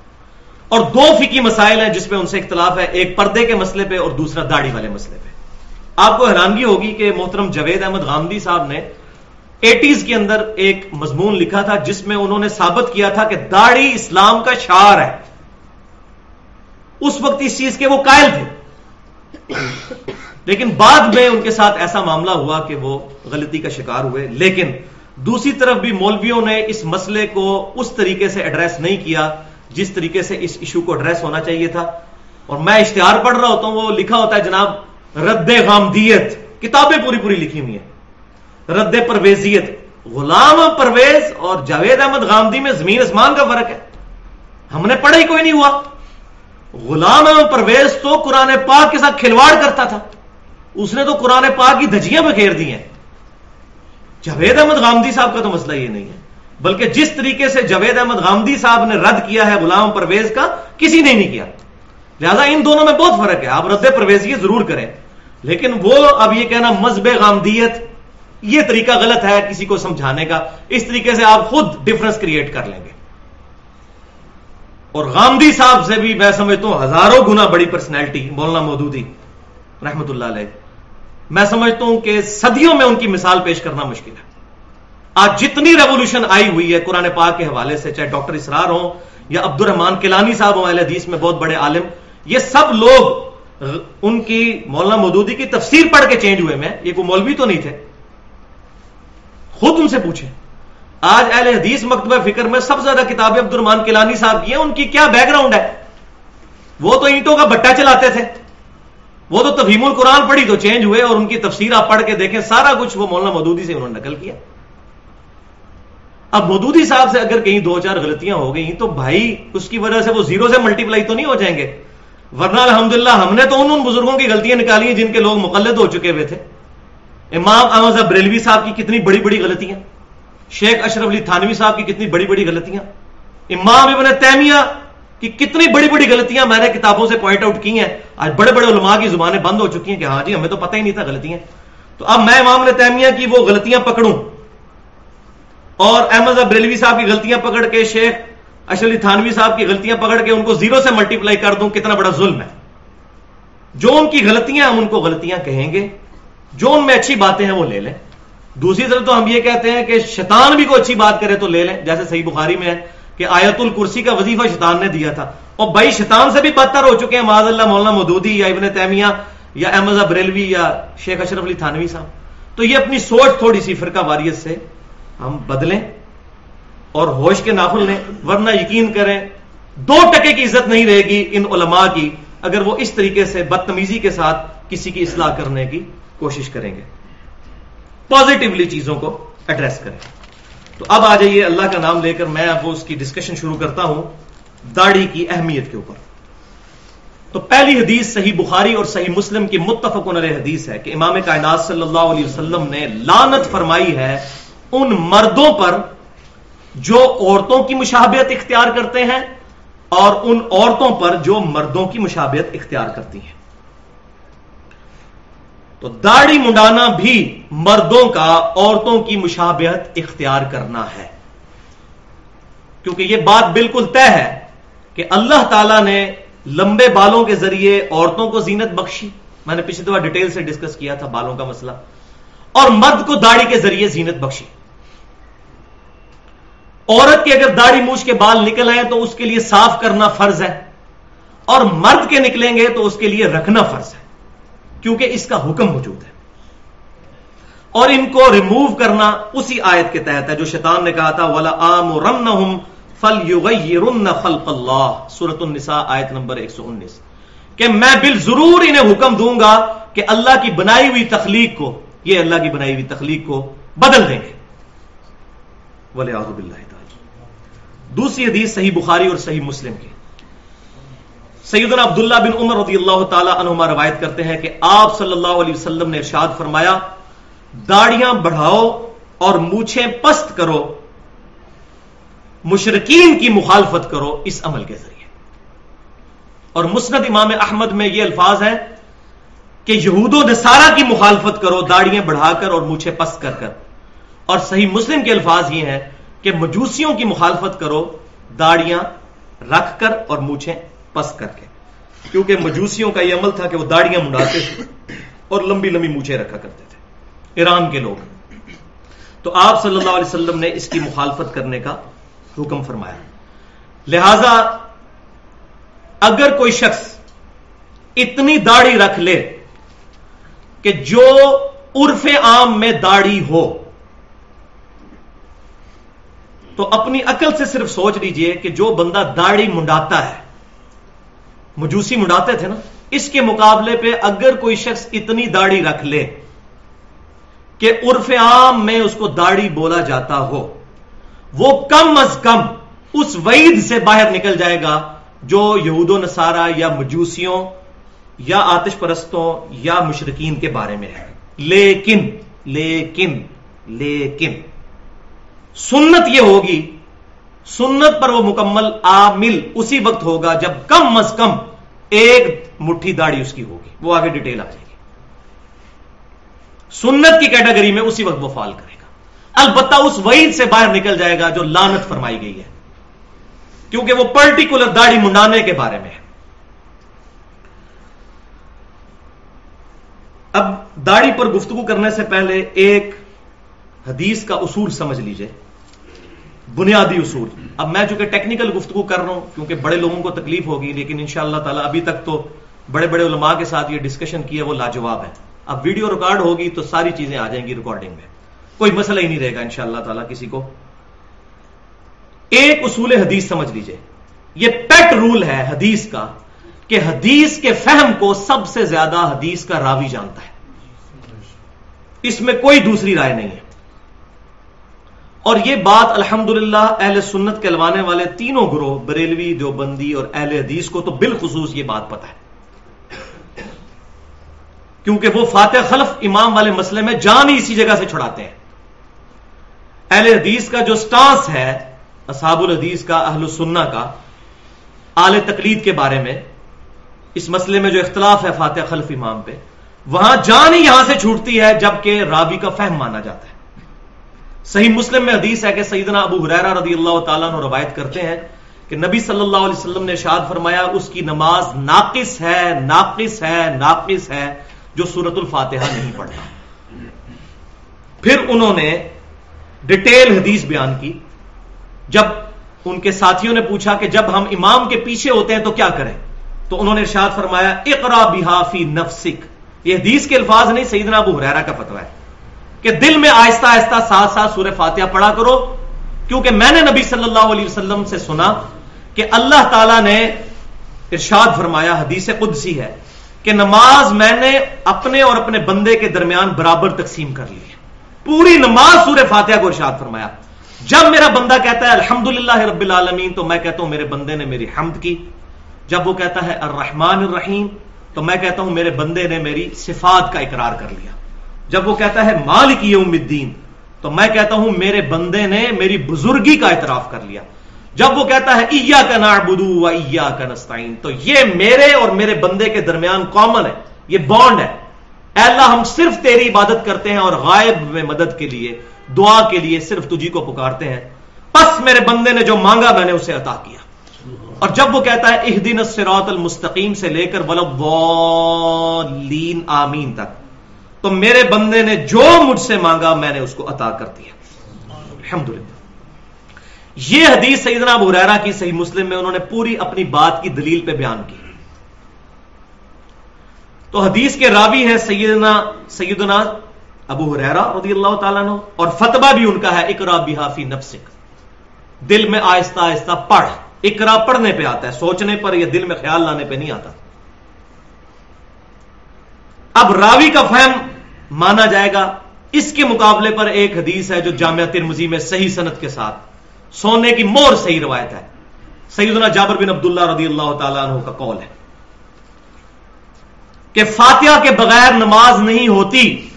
اور دو فکی مسائل ہیں جس پہ ان سے اختلاف ہے، ایک پردے کے مسئلے پہ اور دوسرا داڑھی والے مسئلے پہ۔ آپ کو حیرانگی ہوگی کہ محترم جوید احمد غامدی صاحب نے ایٹیز کے اندر ایک مضمون لکھا تھا جس میں انہوں نے ثابت کیا تھا کہ داڑھی اسلام کا شعار ہے۔ اس وقت اس چیز کے وہ قائل تھے۔ لیکن بعد میں ان کے ساتھ ایسا معاملہ ہوا کہ وہ غلطی کا شکار ہوئے۔ لیکن دوسری طرف بھی مولویوں نے اس مسئلے کو اس طریقے سے ایڈریس نہیں کیا۔ جس طریقے سے اس ایشو کو ایڈریس ہونا چاہیے تھا۔ اور میں اشتہار پڑھ رہا ہوتا ہوں، وہ لکھا ہوتا ہے جناب، رد غامدیت، کتابیں پوری پوری لکھی ہوئی ہیں۔ رد پرویزیت، غلام پرویز اور جاوید احمد غامدی میں زمین اسمان کا فرق ہے۔ ہم نے پڑھا ہی کوئی نہیں ہوا۔ غلام احمد پرویز تو قرآن پاک کے ساتھ کھلواڑ کرتا تھا۔ اس نے تو قرآن پاک کی دھجیاں بکھیر دی ہیں۔ جاوید احمد غامدی صاحب کا تو مسئلہ یہ نہیں ہے۔ بلکہ جس طریقے سے جوید احمد غامدی صاحب نے رد کیا ہے غلام پرویز کا، کسی نے نہیں کیا۔ لہذا ان دونوں میں بہت فرق ہے، آپ رد پرویزی ضرور کریں۔ لیکن وہ اب یہ کہنا مذہب غامدیت، یہ طریقہ غلط ہے کسی کو سمجھانے کا۔ اس طریقے سے آپ خود ڈفرنس کریٹ کر لیں گے۔ اور غامدی صاحب سے بھی میں سمجھتا ہوں ہزاروں گنا بڑی پرسنالٹی مولانا مودودی، رحمت اللہ علیہ۔ میں سمجھتا ہوں کہ صدیوں میں ان کی مثال پیش کرنا مشکل ہے۔ آج جتنی ریولیوشن آئی ہوئی ہے قرآن پاک کے حوالے سے، چاہے ڈاکٹر اسرار ہوں یا عبد الرحمان کلانی صاحب ہوں، اہل حدیث میں بہت بڑے عالم، یہ سب لوگ ان کی مولانا مودودی کی تفسیر پڑھ کے چینج ہوئے میں، یہ کوئی مولوی تو نہیں تھے۔ خود ان سے پوچھیں۔ آج اہل حدیث مکتبہ فکر میں سب سے زیادہ کتابیں عبد الرحمان کلانی صاحب کی ہیں، ان کی کیا بیک گراؤنڈ ہے؟ وہ تو اینٹوں کا بٹا چلاتے تھے۔ وہ تو تفہیم القرآن پڑھی تو چینج ہوئے اور ان کی تفسیر آپ پڑھ کے دیکھیں، سارا کچھ وہ مولانا مودودی سے انہوں نے نقل کیا۔ اب مودودی صاحب سے اگر کہیں دو چار غلطیاں ہو گئی تو بھائی اس کی وجہ سے وہ زیرو سے ملٹی پلائی تو نہیں ہو جائیں گے۔ ورنہ الحمدللہ ہم نے تو ان ان بزرگوں کی غلطیاں نکالی ہیں جن کے لوگ مقلد ہو چکے ہوئے تھے۔ امام احمد بریلوی صاحب کی کتنی بڑی بڑی غلطیاں، شیخ اشرف علی تھانوی صاحب کی کتنی بڑی بڑی غلطیاں، امام ابن تیمیہ کی کتنی بڑی بڑی غلطیاں میں نے کتابوں سے پوائنٹ آؤٹ کی ہیں۔ آج بڑے بڑے علماء کی زبانیں بند ہو چکی ہیں کہ ہاں جی ہمیں تو پتہ ہی نہیں تھا غلطیاں۔ تو اب میں امام نے تیمیہ کی وہ غلطیاں پکڑوں۔ اور احمد بریلوی صاحب کی غلطیاں پکڑ کے، شیخ اشرف علی تھانوی صاحب کی غلطیاں پکڑ کے ان کو زیرو سے ملٹی پلائی کر دوں، کتنا بڑا ظلم ہے۔ جو ان کی غلطیاں، ہم ان کو غلطیاں کہیں گے۔ جو ان میں اچھی باتیں ہیں، وہ لے لیں۔ دوسری طرف تو ہم یہ کہتے ہیں کہ شیطان بھی کوئی اچھی بات کرے تو لے لیں۔ جیسے صحیح بخاری میں ہے کہ آیت الکرسی کا وظیفہ شیطان نے دیا تھا۔ اور بھائی، شیطان سے بھی بدتر ہو چکے ہیں۔ معذ اللہ، مولانا مودودی یا ابن تیمیہ یا احمد بریلوی یا شیخ اشرف علی تھانوی صاحب۔ تو یہ اپنی سوچ تھوڑی سی فرقہ واریت سے ہم بدلیں اور ہوش کے ناخل لیں، ورنہ یقین کریں دو ٹکے کی عزت نہیں رہے گی ان علماء کی، اگر وہ اس طریقے سے بدتمیزی کے ساتھ کسی کی اصلاح کرنے کی کوشش کریں گے۔ پازیٹیولی چیزوں کو ایڈریس کریں۔ تو اب آ جائیے اللہ کا نام لے کر میں اب اس کی ڈسکشن شروع کرتا ہوں داڑھی کی اہمیت کے اوپر۔ تو پہلی حدیث صحیح بخاری اور صحیح مسلم کی متفق علیہ حدیث ہے کہ امام کائنات صلی اللہ علیہ وسلم نے لانت فرمائی ہے ان مردوں پر جو عورتوں کی مشابہت اختیار کرتے ہیں اور ان عورتوں پر جو مردوں کی مشابہت اختیار کرتی ہیں۔ تو داڑھی منڈانا بھی مردوں کا عورتوں کی مشابہت اختیار کرنا ہے۔ کیونکہ یہ بات بالکل طے ہے کہ اللہ تعالی نے لمبے بالوں کے ذریعے عورتوں کو زینت بخشی۔ میں نے پچھلی دفعہ ڈیٹیل سے ڈسکس کیا تھا بالوں کا مسئلہ۔ اور مرد کو داڑھی کے ذریعے زینت بخشی۔ عورت کے اگر داڑھی موچ کے بال نکل آئے تو اس کے لیے صاف کرنا فرض ہے اور مرد کے نکلیں گے تو اس کے لیے رکھنا فرض ہے کیونکہ اس کا حکم موجود ہے اور ان کو ریموو کرنا اسی آیت کے تحت ہے جو شیطان نے کہا تھا، ولا عام رم فل خلق اللہ سورت النساء، آیت نمبر ایک سو انیس۔ کہ میں بال ضرور انہیں حکم دوں گا کہ اللہ کی بنائی ہوئی تخلیق کو، یہ اللہ کی بنائی ہوئی تخلیق کو بدل دیں گے۔ ولی آزب اللہ دوسری حدیث صحیح بخاری اور صحیح مسلم کی۔ سیدنا عبداللہ بن عمر رضی اللہ تعالی عنہما روایت کرتے ہیں کہ آپ صلی اللہ علیہ وسلم نے ارشاد فرمایا، داڑیاں بڑھاؤ اور مونچھیں پست کرو مشرقین کی مخالفت کرو اس عمل کے ذریعے۔ اور مسند امام احمد میں یہ الفاظ ہیں کہ یہود و نصارہ کی مخالفت کرو، داڑیاں بڑھا کر اور مونچھیں پست کر کر۔ اور صحیح مسلم کے الفاظ یہ ہیں کہ مجوسیوں کی مخالفت کرو، داڑیاں رکھ کر اور مونچھیں پس کر کے۔ کیونکہ مجوسیوں کا یہ عمل تھا کہ وہ داڑیاں منڈاتے تھے اور لمبی لمبی مونچھیں رکھا کرتے تھے۔ ایران کے لوگ۔ تو آپ صلی اللہ علیہ وسلم نے اس کی مخالفت کرنے کا حکم فرمایا۔ لہذا اگر کوئی شخص اتنی داڑھی رکھ لے کہ جو عرف عام میں داڑھی ہو تو اپنی عقل سے صرف سوچ لیجیے کہ جو بندہ داڑھی منڈاتا ہے، مجوسی منڈاتے تھے نا، اس کے مقابلے پہ اگر کوئی شخص اتنی داڑھی رکھ لے کہ عرف عام میں اس کو داڑھی بولا جاتا ہو، وہ کم از کم اس وعید سے باہر نکل جائے گا جو یہود و نصارہ یا مجوسیوں یا آتش پرستوں یا مشرقین کے بارے میں ہے۔ لیکن لیکن لیکن۔ سنت یہ ہوگی، سنت پر وہ مکمل عامل اسی وقت ہوگا جب کم از کم ایک مٹھی داڑھی اس کی ہوگی، وہ آگے ڈیٹیل آ جائے گی۔ سنت کی کیٹیگری میں اسی وقت وہ فال کرے گا۔ البتہ اس وعید سے باہر نکل جائے گا جو لانت فرمائی گئی ہے، کیونکہ وہ پرٹیکولر داڑھی منڈانے کے بارے میں ہے۔ اب داڑھی پر گفتگو کرنے سے پہلے ایک حدیث کا اصول سمجھ لیجیے۔ بنیادی اصول۔ اب میں چونکہ ٹیکنیکل گفتگو کر رہا ہوں، کیونکہ بڑے لوگوں کو تکلیف ہوگی، لیکن ان شاء اللہ تعالیٰ ابھی تک تو بڑے بڑے علماء کے ساتھ یہ ڈسکشن کیا وہ لاجواب ہے۔ اب ویڈیو ریکارڈ ہوگی تو ساری چیزیں آ جائیں گی ریکارڈنگ میں۔ کوئی مسئلہ ہی نہیں رہے گا ان شاء اللہ تعالیٰ کسی کو۔ ایک اصول حدیث سمجھ لیجیے۔ یہ پیٹ رول ہے حدیث کا کہ حدیث کے فہم کو سب سے زیادہ حدیث کا راوی جانتا ہے۔ اس میں کوئی دوسری رائے نہیں ہے۔ اور یہ بات الحمد اہل سنت کے لوانے والے تینوں گروہ، بریلوی، دیوبندی اور اہل حدیث کو تو بالخصوص یہ بات پتا ہے۔ کیونکہ وہ فاتح خلف امام والے مسئلے میں جان ہی اسی جگہ سے چھڑاتے ہیں۔ اہل حدیث کا جو سٹانس ہے، اصحاب الحدیث کا، اہل السنہ کا، آل تقلید کے بارے میں، اس مسئلے میں جو اختلاف ہے فاتح خلف امام پہ، وہاں جان ہی یہاں سے چھوٹتی ہے جبکہ راوی کا فہم مانا جاتا ہے۔ صحیح مسلم میں حدیث ہے کہ سیدنا ابو حریرہ رضی اللہ تعالیٰ نے روایت کرتے ہیں کہ نبی صلی اللہ علیہ وسلم نے شاد فرمایا، اس کی نماز ناقص ہے ناقص ہے ناقص ہے جو سورت الفاتحہ نہیں پڑھتا۔ پھر انہوں نے ڈیٹیل حدیث بیان کی۔ جب ان کے ساتھیوں نے پوچھا کہ جب ہم امام کے پیچھے ہوتے ہیں تو کیا کریں؟ تو انہوں نے ارشاد فرمایا، اقرا بحافی نفسک۔ یہ حدیث کے الفاظ نہیں، سیدنا ابو حریرہ کا فتوا ہے۔ کہ دل میں آہستہ آہستہ ساتھ ساتھ سورہ فاتحہ پڑھا کرو، کیونکہ میں نے نبی صلی اللہ علیہ وسلم سے سنا کہ اللہ تعالی نے ارشاد فرمایا، حدیث قدسی ہے کہ نماز میں نے اپنے اور اپنے بندے کے درمیان برابر تقسیم کر لی ہے۔ پوری نماز سورہ فاتحہ کو ارشاد فرمایا۔ جب میرا بندہ کہتا ہے الحمد رب العالمین، تو میں کہتا ہوں، میرے بندے نے میری حمد کی۔ جب وہ کہتا ہے، الرحمن الرحیم، تو میں کہتا ہوں، میرے بندے نے میری صفات کا اقرار کر لیا۔ جب وہ کہتا ہے مالک یوم الدین، تو میں کہتا ہوں میرے بندے نے میری بزرگی کا اعتراف کر لیا۔ جب وہ کہتا ہے ایا کا نعبدو و ایا کا نستعین، تو یہ میرے اور میرے بندے کے درمیان کامن ہے، یہ بانڈ ہے۔ اے اللہ، ہم صرف تیری عبادت کرتے ہیں اور غائب میں مدد کے لیے، دعا کے لیے صرف تجھی کو پکارتے ہیں۔ پس میرے بندے نے جو مانگا، میں نے اسے عطا کیا۔ اور جب وہ کہتا ہے اہ دن المستقیم سے لے کر ولب آمین تک تو میرے بندے نے جو مجھ سے مانگا میں نے اس کو عطا کر دیا۔ الحمد یہ حدیث سیدنا ابو ریرا کی صحیح مسلم میں انہوں نے پوری اپنی بات کی دلیل پہ بیان کی۔ تو حدیث کے راوی ہیں سیدنا سیدنا ابو حریرا رضی اللہ تعالیٰ نے اور فتبہ بھی ان کا ہے، اقرا بحافی نفسک۔ دل میں آہستہ آہستہ پڑھ۔ اقرا پڑھنے پہ آتا ہے، سوچنے پر یا دل میں خیال لانے پہ نہیں آتا۔ اب راوی کا فہم مانا جائے گا۔ اس کے مقابلے پر ایک حدیث ہے جو جامعہ ترمزی میں صحیح صنعت کے ساتھ۔ سونے کی مور صحیح روایت ہے۔ سیدنا جابر بن عبداللہ رضی اللہ تعالیٰ عنہ کا قول ہے کہ فاتحہ کے بغیر نماز نہیں ہوتی،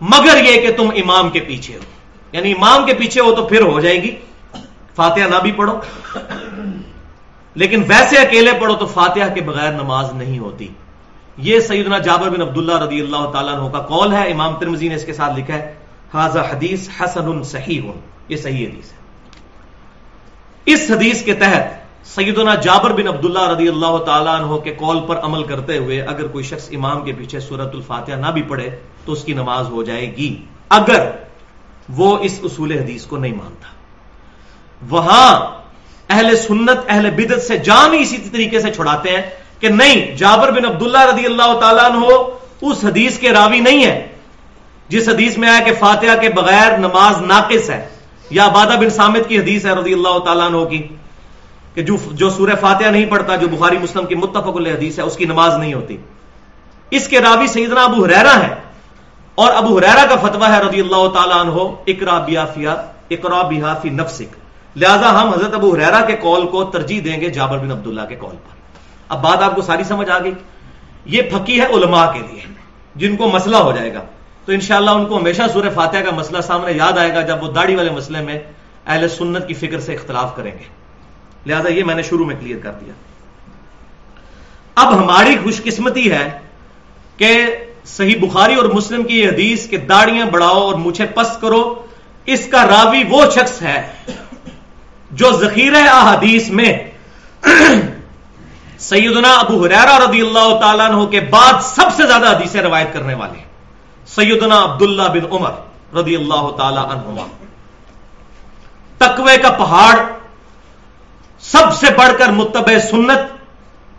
مگر یہ کہ تم امام کے پیچھے ہو۔ یعنی امام کے پیچھے ہو تو پھر ہو جائے گی۔ فاتحہ نہ بھی پڑھو۔ لیکن ویسے اکیلے پڑھو تو فاتحہ کے بغیر نماز نہیں ہوتی۔ یہ سیدنا جابر بن عبداللہ رضی اللہ تعالیٰ عنہ کا قول ہے، امام ترمزی نے اس کے ساتھ لکھا ہے حاضہ حدیث حسن صحیح. یہ صحیح حدیث ہے۔ اس حدیث کے تحت سیدنا جابر بن عبداللہ رضی اللہ تعالیٰ عنہ کے قول پر عمل کرتے ہوئے اگر کوئی شخص امام کے پیچھے سورت الفاتحہ نہ بھی پڑھے، تو اس کی نماز ہو جائے گی۔ اگر وہ اس اصول حدیث کو نہیں مانتا۔ وہاں اہل سنت، اہل بدت سے جان ہی اسی طریقے سے چھڑاتے ہیں کہ نہیں، جابر بن عبداللہ رضی اللہ تعالیٰ عنہ اس حدیث کے راوی نہیں ہے جس حدیث میں آیا کہ فاتحہ کے بغیر نماز ناقص ہے، یا بادہ بن سامد کی حدیث ہے رضی اللہ تعالیٰ عنہ کی، کہ جو جو سورہ فاتحہ نہیں پڑھتا، جو بخاری مسلم کی متفق اللہ حدیث ہے، اس کی نماز نہیں ہوتی۔ اس کے راوی سیدنا ابو حریرا ہے اور ابو حریرا کا فتویٰ ہے رضی اللہ تعالیٰ عنہ، اقرا بیافیا اقرا بیافی نفسک۔ لہذا ہم حضرت ابو حریرا کے کال کو ترجیح دیں گے جابر بن عبداللہ کے کال پر۔ اب بات آپ کو ساری سمجھ آ گئی یہ پھکی ہے علماء کے لیے جن کو مسئلہ ہو جائے گا تو انشاءاللہ ان کو ہمیشہ سورہ فاتحہ کا مسئلہ سامنے یاد آئے گا جب وہ داڑھی والے مسئلے میں اہل سنت کی فکر سے اختلاف کریں گے لہذا یہ میں نے شروع میں کلیئر کر دیا۔ اب ہماری خوش قسمتی ہے کہ صحیح بخاری اور مسلم کی یہ حدیث کہ داڑیاں بڑھاؤ اور مجھے پست کرو، اس کا راوی وہ شخص ہے جو ذخیرہ احادیث میں سیدنا ابو حریرہ رضی اللہ تعالیٰ عنہ کے بعد سب سے زیادہ حدیثیں روایت کرنے والے سیدنا عبداللہ بن عمر رضی اللہ تعالی عنہما۔ تقوی کا پہاڑ، سب سے بڑھ کر متبع سنت۔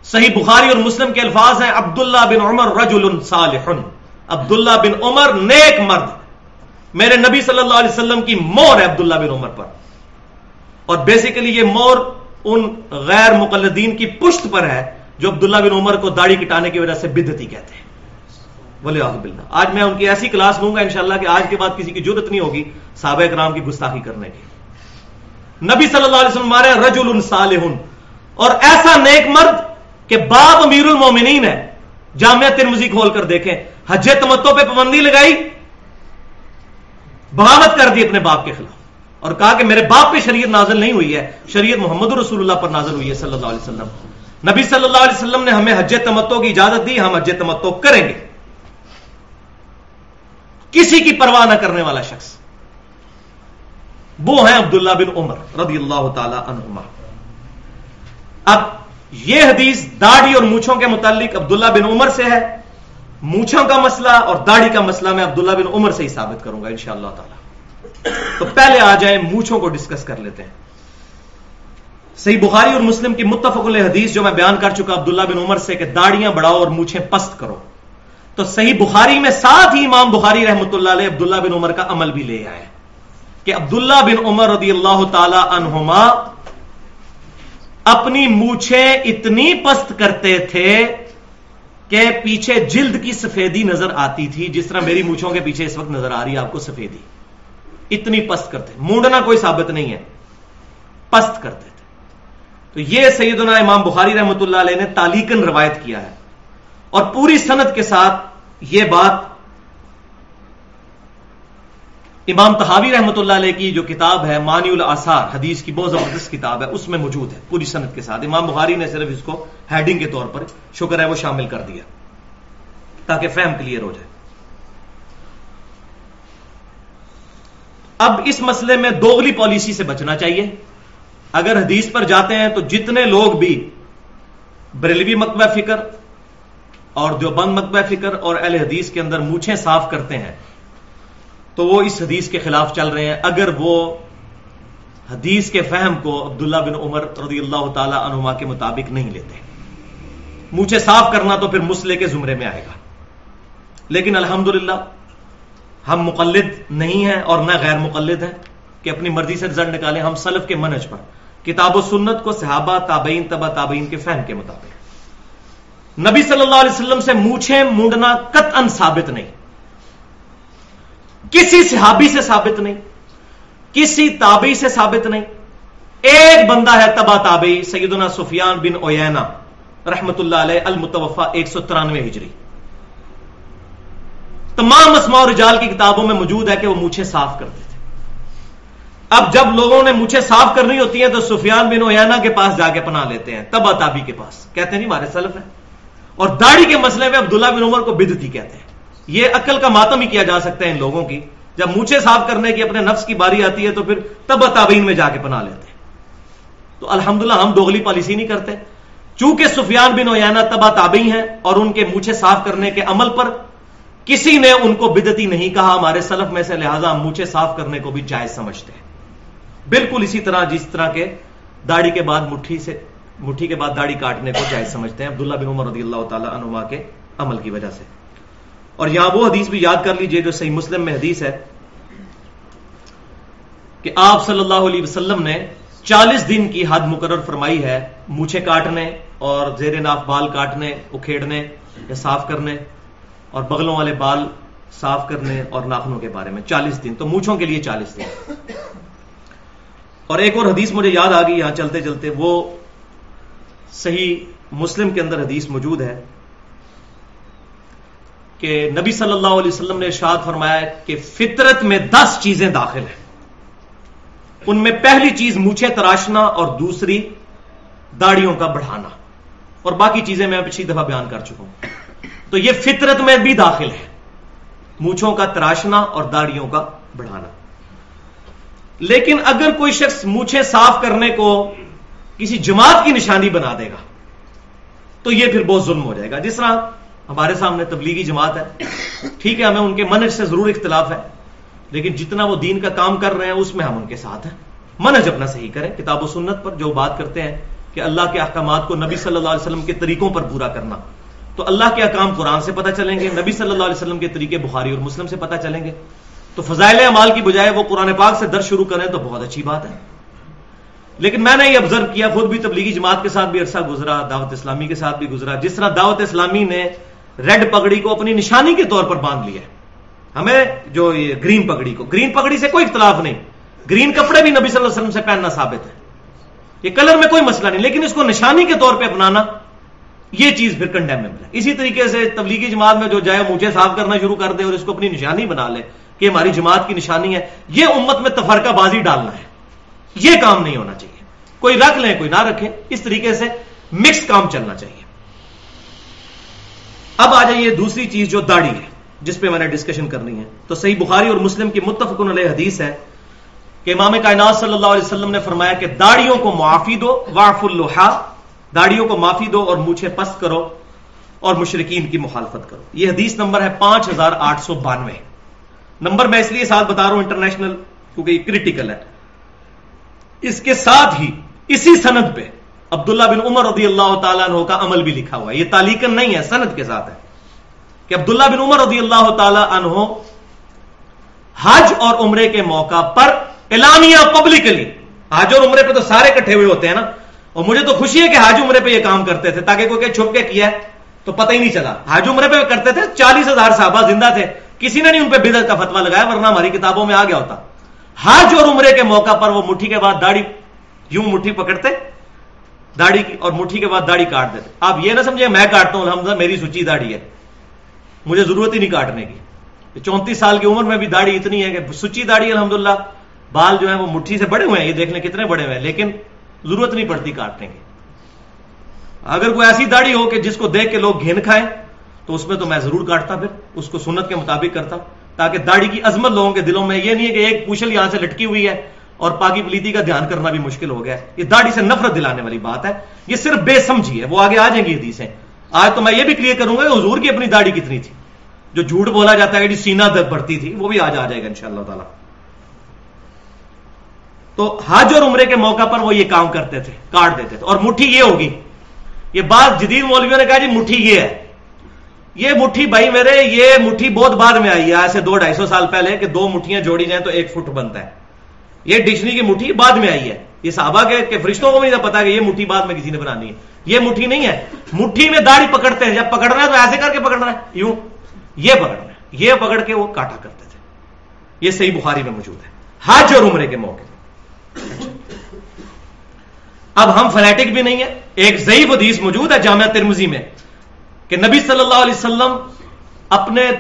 صحیح بخاری اور مسلم کے الفاظ ہیں، عبداللہ بن عمر رجل صالح۔ عبداللہ بن عمر نیک مرد۔ میرے نبی صلی اللہ علیہ وسلم کی مور ہے عبداللہ بن عمر پر۔ اور بیسیکلی یہ مور ان غیر مقلدین کی پشت پر ہے جو عبداللہ بن عمر کو داڑھی کٹانے کی وجہ سے بدتی کہتے ہیں۔ بولے بلّہ آج میں ان کی ایسی کلاس لوں گا انشاءاللہ کہ آج کے بعد کسی کی ضرورت نہیں ہوگی صحابہ کرام کی گستاخی کرنے کی۔ نبی صلی اللہ علیہ وسلم مارے رجل صالح اور ایسا نیک مرد کہ باپ امیر المومنین ہے۔ جامعہ ترمزی کھول کر دیکھیں۔ حج تمتوں پہ پابندی لگائی، بغاوت کر دی اپنے باپ کے خلاف۔ اور کہا کہ میرے باپ پہ شریعت نازل نہیں ہوئی ہے، شریعت محمد رسول اللہ پر نازل ہوئی ہے صلی اللہ علیہ وسلم۔ نبی صلی اللہ علیہ وسلم نے ہمیں حج تمتوں کی اجازت دی، ہم حج تمتو کریں گے۔ کسی کی پرواہ نہ کرنے والا شخص۔ وہ ہیں عبداللہ بن عمر رضی اللہ تعالی عنہما۔ اب یہ حدیث داڑھی اور مونچھوں کے متعلق عبداللہ بن عمر سے ہے۔ مونچھوں کا مسئلہ اور داڑھی کا مسئلہ میں عبداللہ بن عمر سے ہی ثابت کروں گا انشاءاللہ تعالی۔ تو پہلے آ جائیں، مونچھوں کو ڈسکس کر لیتے ہیں۔ صحیح بخاری اور مسلم کی متفق حدیث جو میں بیان کر چکا، عبداللہ بن عمر سے کہ داڑیاں بڑھاؤ اور مونچھیں پست کرو۔ تو صحیح بخاری میں ساتھ ہی امام بخاری رحمۃ اللہ علیہ، عبداللہ بن عمر کا عمل بھی لے آئے۔ کہ عبداللہ بن عمر رضی اللہ تعالی عنہما اپنی مونچھیں اتنی پست کرتے تھے کہ پیچھے جلد کی سفیدی نظر آتی تھی، جس طرح میری مونچھوں کے پیچھے اس وقت نظر آ رہی ہے، آپ کو سفیدی۔ اتنی پست کرتے مونڈنا کوئی ثابت نہیں ہے۔ پست کرتے تھے۔ تو یہ سیدنا امام بخاری رحمۃ اللہ علیہ نے تالیکن روایت کیا ہے۔ اور پوری صنعت کے ساتھ یہ بات امام تحاوی رحمۃ اللہ علیہ کی جو کتاب ہے مانی الاثار، حدیث کی بہت زبردست کتاب ہے، اس میں موجود ہے پوری صنعت کے ساتھ۔ امام بخاری نے صرف اس کو ہیڈنگ کے طور پر، شکر ہے وہ شامل کر دیا، تاکہ فہم کلیئر ہو جائے۔ اب اس مسئلے میں دوگلی پالیسی سے بچنا چاہیے۔ اگر حدیث پر جاتے ہیں تو جتنے لوگ بھی بریلوی مکبہ فکر اور جو بند مکبہ فکر اور اہل حدیث کے اندر مونچھیں صاف کرتے ہیں، تو وہ اس حدیث کے خلاف چل رہے ہیں۔ اگر وہ حدیث کے فہم کو عبداللہ بن عمر رضی اللہ تعالی عنہما کے مطابق نہیں لیتے۔ مونچھے صاف کرنا تو پھر مسلے کے زمرے میں آئے گا۔ لیکن الحمد ہم مقلد نہیں ہیں اور نہ غیر مقلد ہیں، کہ اپنی مرضی سے رزلٹ نکالیں ہم سلف کے منج پر۔ کتاب و سنت کو صحابہ، تابعین تبا تابعین کے فہم کے مطابق۔ نبی صلی اللہ علیہ وسلم سے مونچھیں مونڈنا قطعا ثابت نہیں۔ کسی صحابی سے ثابت نہیں۔ کسی تابعی سے ثابت نہیں۔ ایک بندہ ہے تبا تابعی، سیدنا سفیان بن اوینا رحمت اللہ علیہ المتوفا ایک سو ترانوے ہجری۔ تمام اسماء اور رجال کی کتابوں میں موجود ہے کہ وہ مونچھیں صاف کرتے تھے۔ اب جب لوگوں نے مونچھیں صاف کرنی ہوتی ہیں تو سفیان بن اوینا کے پاس جا کے پناہ لیتے ہیں تبا تابی کے پاس۔ کہتے ہیں نہیں ہمارے سلف ہے اور داڑھی کے مسئلے میں عبداللہ بن عمر کو بدتی کہتے ہیں۔ یہ عقل کا ماتم ہی کیا جا سکتا ہے ان لوگوں کی۔ جب مونچھے صاف کرنے کی اپنے نفس کی باری آتی ہے تو پھر تب تابعین میں جا کے پناہ لیتے ہیں۔ تو الحمدللہ ہم دوغلی پالیسی نہیں کرتے۔ چونکہ سفیان بن اویانا تبا تابعی ہیں اور ان کے مونچھے صاف کرنے کے عمل پر کسی نے ان کو بدتی نہیں کہا، ہمارے سلف میں سے لہذا ہم مونچھے صاف کرنے کو بھی جائز سمجھتے ہیں۔ بالکل اسی طرح جس طرح کے داڑھی کے بعد مٹھی سے، مٹھی کے بعد داڑھی کاٹنے کو جائز سمجھتے ہیں۔ عبداللہ بن عمر رضی اللہ تعالی عنما کے عمل کی وجہ سے۔ اور یہاں وہ حدیث بھی یاد کر لیجیے جو صحیح مسلم میں حدیث ہے کہ آپ صلی اللہ علیہ وسلم نے چالیس دن کی حد مقرر فرمائی ہے، مونچھے کاٹنے اور زیر ناف بال کاٹنے، اکھیڑنے یا صاف کرنے۔ اور بغلوں والے بال صاف کرنے اور ناخنوں کے بارے میں، چالیس دن، تو مونچھوں کے لیے چالیس دن۔ اور ایک اور حدیث مجھے یاد آ گئی، یہاں چلتے چلتے، وہ صحیح مسلم کے اندر حدیث موجود ہے کہ نبی صلی اللہ علیہ وسلم نے ارشاد فرمایا کہ فطرت میں دس چیزیں داخل ہیں۔ ان میں پہلی چیز مونچھے تراشنا اور دوسری داڑیوں کا بڑھانا۔ اور باقی چیزیں میں پچھلی دفعہ بیان کر چکا ہوں۔ تو یہ فطرت میں بھی داخل ہے۔ مونچھوں کا تراشنا اور داڑیوں کا بڑھانا۔ لیکن اگر کوئی شخص مونچھیں صاف کرنے کو کسی جماعت کی نشانی بنا دے گا، تو یہ پھر بہت ظلم ہو جائے گا۔ جس طرح ہمارے سامنے تبلیغی جماعت ہے، ٹھیک ہے، ہمیں ان کے منج سے ضرور اختلاف ہے، لیکن جتنا وہ دین کا کام کر رہے ہیں، اس میں ہم ان کے ساتھ ہیں۔ منج اپنا صحیح کریں، کتاب و سنت پر جو بات کرتے ہیں کہ اللہ کے احکامات کو نبی صلی اللہ علیہ وسلم کے طریقوں پر پورا کرنا۔ تو اللہ کے احکام قرآن سے پتہ چلیں گے، نبی صلی اللہ علیہ وسلم کے طریقے بخاری اور مسلم سے پتہ چلیں گے۔ تو فضائل اعمال کی بجائے وہ قرآن پاک سے در شروع کریں تو بہت اچھی بات ہے۔ لیکن میں نے یہ آبزرو کیا، خود بھی تبلیغی جماعت کے ساتھ بھی عرصہ گزرا، دعوت اسلامی کے ساتھ بھی گزرا۔ جس طرح دعوت اسلامی نے ریڈ پگڑی کو اپنی نشانی کے طور پر باندھ لیا ہمیں جو یہ گرین پگڑی کو، گرین پگڑی سے کوئی اختلاف نہیں۔ گرین کپڑے بھی نبی صلی اللہ علیہ وسلم سے پہننا ثابت ہے۔ یہ کلر میں کوئی مسئلہ نہیں، لیکن اس کو نشانی کے طور پہ اپنانا یہ چیز پھر کنڈیمیبل ہے۔ اسی طریقے سے تبلیغی جماعت میں جو جائے مجھے صاف کرنا شروع کر دے اور اس کو اپنی نشانی بنا لے کہ ہماری جماعت کی نشانی ہے، یہ امت میں تفرقہ بازی ڈالنا ہے۔ یہ کام نہیں ہونا چاہیے۔ کوئی رکھ لیں، کوئی نہ رکھیں، اس طریقے سے مکس کام چلنا چاہیے۔ اب آ جائیے دوسری چیز جو داڑھی ہے، جس پہ میں نے ڈسکشن کرنی ہے۔ تو صحیح بخاری اور مسلم کی متفق علیہ حدیث ہے کہ امام کائنات صلی اللہ علیہ وسلم نے فرمایا کہ داڑیوں کو معافی دو واف الحا داڑیوں کو معافی دو اور مجھے پست کرو اور مشرقین کی مخالفت کرو۔ یہ حدیث نمبر ہے پانچ ہزار آٹھ سو بانوے۔ نمبر میں اس لیے ساتھ بتا رہا ہوں انٹرنیشنل، کیونکہ یہ کریٹیکل ہے۔ اس کے ساتھ ہی، اسی سند پہ عبداللہ بن عمر رضی اللہ تعالیٰ عنہ کا عمل بھی لکھا ہوا ہے۔ یہ تالیکن نہیں ہے، سند کے ساتھ ہے۔ کہ عبداللہ بن عمر رضی اللہ تعالی عنہ حج اور عمرے کے موقع پر اعلانیہ پبلکلی حج اور عمرے پہ تو سارے کٹھے ہوئے ہوتے ہیں نا۔ اور مجھے تو خوشی ہے کہ حج عمرے پہ یہ کام کرتے تھے، تاکہ کوئی کہ چھپ کے کیا ہے، تو پتہ ہی نہیں چلا۔ حج عمرے پہ کرتے تھے، چالیس ہزار صحابہ زندہ تھے۔ کسی نے نہیں ان پہ بدر کا فتوا لگایا، ورنہ ہماری کتابوں میں آ گیا ہوتا۔ حج اور عمرے کے موقع پر وہ مٹھی کے بعد داڑھی یوں مٹھی پکڑتے، داڑھی کی اور مٹھی کے بعد داڑھی کاٹ دیتے۔ آپ یہ نہ سمجھے میں کاٹتا ہوں الحمد میری سچی داڑھی ہے۔ مجھے ضرورت ہی نہیں کاٹنے کی۔ چونتیس سال کی عمر میں بھی داڑھی اتنی ہے کہ سچی داڑھی الحمد بال جو ہے وہ مٹھی سے بڑے ہوئے ہیں، یہ دیکھ لیں کتنے بڑے ہوئے ہیں، لیکن ضرورت نہیں پڑتی کاٹنے کی۔ اگر کوئی ایسی داڑھی ہو کہ جس کو دیکھ کے لوگ گھین کھائیں، تو اس میں تو میں ضرور کاٹتا پھر، اس کو سنت کے مطابق کرتا، تاکہ داڑھی کی عظمت لوگوں کے دلوں میں یہ نہیں ہے کہ ایک پوچھل یہاں سے لٹکی ہوئی ہے اور پاکی پلیتی کا دھیان کرنا بھی مشکل ہو گیا ہے۔ یہ داڑھی سے نفرت دلانے والی بات ہے۔ یہ صرف بے سمجھی ہے۔ وہ آگے آ جائیں گی حدیثیں۔ آج تو میں یہ بھی کلیئر کروں گا کہ حضور کی اپنی داڑھی کتنی تھی۔ جو جھوٹ بولا جاتا ہے کہ سینا درد بڑھتی تھی، وہ بھی آج آ جائے گا ان شاء اللہ تعالی۔ تو حج اور عمرے کے موقع پر وہ یہ کام کرتے تھے، کاٹ دیتے تھے۔ اور مٹھی یہ ہوگی۔ یہ بات جدید مولویوں نے کہا جی مٹھی یہ ہے۔ یہ مٹھی بھائی میرے، یہ مٹھی بہت بعد میں آئی ہے۔ ایسے دو ڈھائی سو سال پہلے کہ دو مٹھیاں جوڑی جائیں تو ایک فٹ بنتا ہے۔ یہ ڈکشنری کی مٹھی بعد میں آئی ہے۔ یہ صحابہ کے کہ فرشتوں کو بھی نہیں پتا کہ یہ مٹھی بعد میں کسی نے بنانی ہے۔ یہ مٹھی نہیں ہے۔ مٹھی میں داڑھی پکڑتے ہیں۔ جب پکڑنا ہے تو ایسے کر کے پکڑنا ہے۔ یوں یہ پکڑنا ہے۔ یہ پکڑ کے وہ کاٹا کرتے تھے۔ یہ صحیح بخاری میں موجود ہے۔ حج اور عمرے کے موقع اب ہم فنیٹک بھی نہیں ہیں۔ ایک ضعیف حدیث موجود ہے جامعہ ترمزی میں کہ نبی صلی اللہ علیہ وسلم اپنے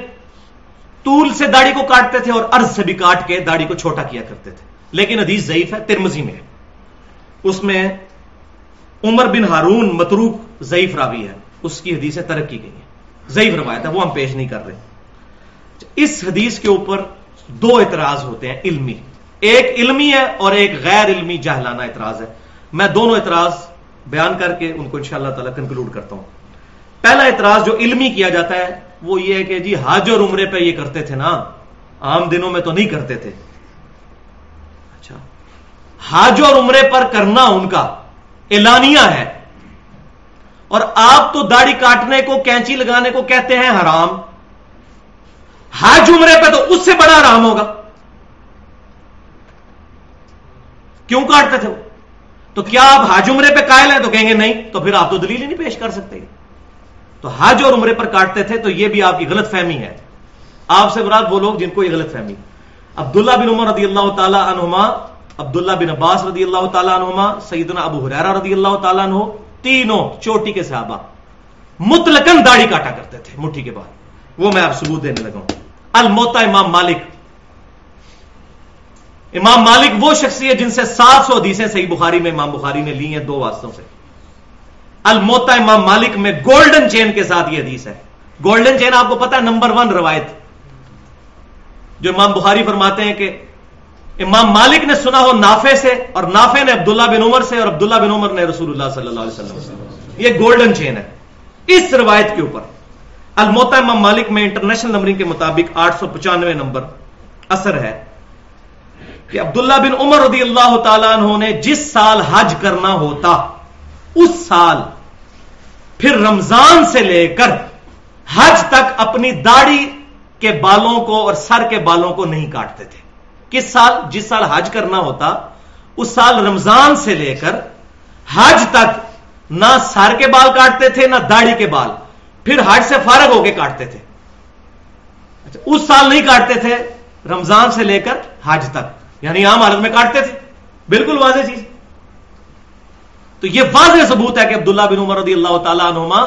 طول سے داڑھی کو کاٹتے تھے اور ارض سے بھی کاٹ کے داڑھی کو چھوٹا کیا کرتے تھے۔ لیکن حدیث ضعیف ہے ترمزی میں اس میں عمر بن ہارون متروک ضعیف راوی ہے۔ اس کی حدیث ترقی گئی ہے ضعیف روایت ہے، وہ ہم پیش نہیں کر رہے۔ اس حدیث کے اوپر دو اعتراض ہوتے ہیں، علمی۔ ایک علمی ہے اور ایک غیر علمی جہلانہ اعتراض ہے۔ میں دونوں اعتراض بیان کر کے ان کو انشاءاللہ تعالی کنکلوڈ کرتا ہوں۔ پہلا اعتراض جو علمی کیا جاتا ہے وہ یہ ہے کہ جی حج اور عمرے پہ یہ کرتے تھے نا۔ عام دنوں میں تو نہیں کرتے تھے۔ اچھا۔ حج اور عمرے پر کرنا ان کا اعلانیہ ہے۔ اور آپ تو داڑھی کاٹنے کو، کینچی لگانے کو کہتے ہیں حرام۔ حج عمرے پہ تو اس سے بڑا حرام ہوگا۔ کیوں کاٹتے تھے وہ؟ تو کیا آپ حج عمرے پہ قائل ہیں تو کہیں گے نہیں، تو پھر آپ تو دلیل ہی نہیں پیش کر سکتے۔ تو حج اور عمرے پر کاٹتے تھے تو یہ بھی آپ کی غلط فہمی ہے۔ آپ سے مراد وہ لوگ جن کو یہ غلط فہمی۔ عبداللہ بن عمر رضی اللہ تعالی عنہما، عبداللہ بن عباس رضی اللہ تعالیٰ عنہما، سیدنا ابو حریرہ رضی اللہ تعالیٰ عنہ، تینوں چوٹی کے صحابہ مطلقاً داڑھی کاٹا کرتے تھے مٹھی کے بعد۔ وہ میں آپ ثبوت دینے لگا ہوں۔ الموتا امام مالک امام مالک وہ شخصیت جن سے سات سو حدیثیں صحیح بخاری میں امام بخاری نے لی ہیں دو واسطوں سے۔ الموتا امام مالک میں گولڈن چین کے ساتھ یہ حدیث ہے۔ گولڈن چین آپ کو پتا نمبر ون روایت۔ جو امام بخاری فرماتے ہیں کہ امام مالک نے سنا ہو نافے سے اور نافے نے عبداللہ بن عمر سے اور عبداللہ بن عمر نے رسول اللہ صلی اللہ علیہ وسلم یہ گولڈن چین ہے۔ اس روایت کے اوپر الموتا امام مالک میں انٹرنیشنل نمبرنگ کے مطابق آٹھ سو پچانوے نمبر اثر ہے۔ کہ عبداللہ بن عمر رضی اللہ تعالیٰ عنہ نے جس سال حج کرنا ہوتا، اس سال پھر رمضان سے لے کر حج تک اپنی داڑھی کے بالوں کو اور سر کے بالوں کو نہیں کاٹتے تھے۔ کس سال؟ جس سال حج کرنا ہوتا، اس سال رمضان سے لے کر حج تک نہ سر کے بال کاٹتے تھے، نہ داڑھی کے بال، پھر حج سے فارغ ہو کے کاٹتے تھے۔ اچھا اس سال نہیں کاٹتے تھے، رمضان سے لے کر حج تک۔ یعنی عام حالت میں کاٹتے تھے۔ بالکل واضح چیز۔ تو یہ واضح ثبوت ہے کہ عبداللہ بن عمر رضی اللہ تعالیٰ عنہما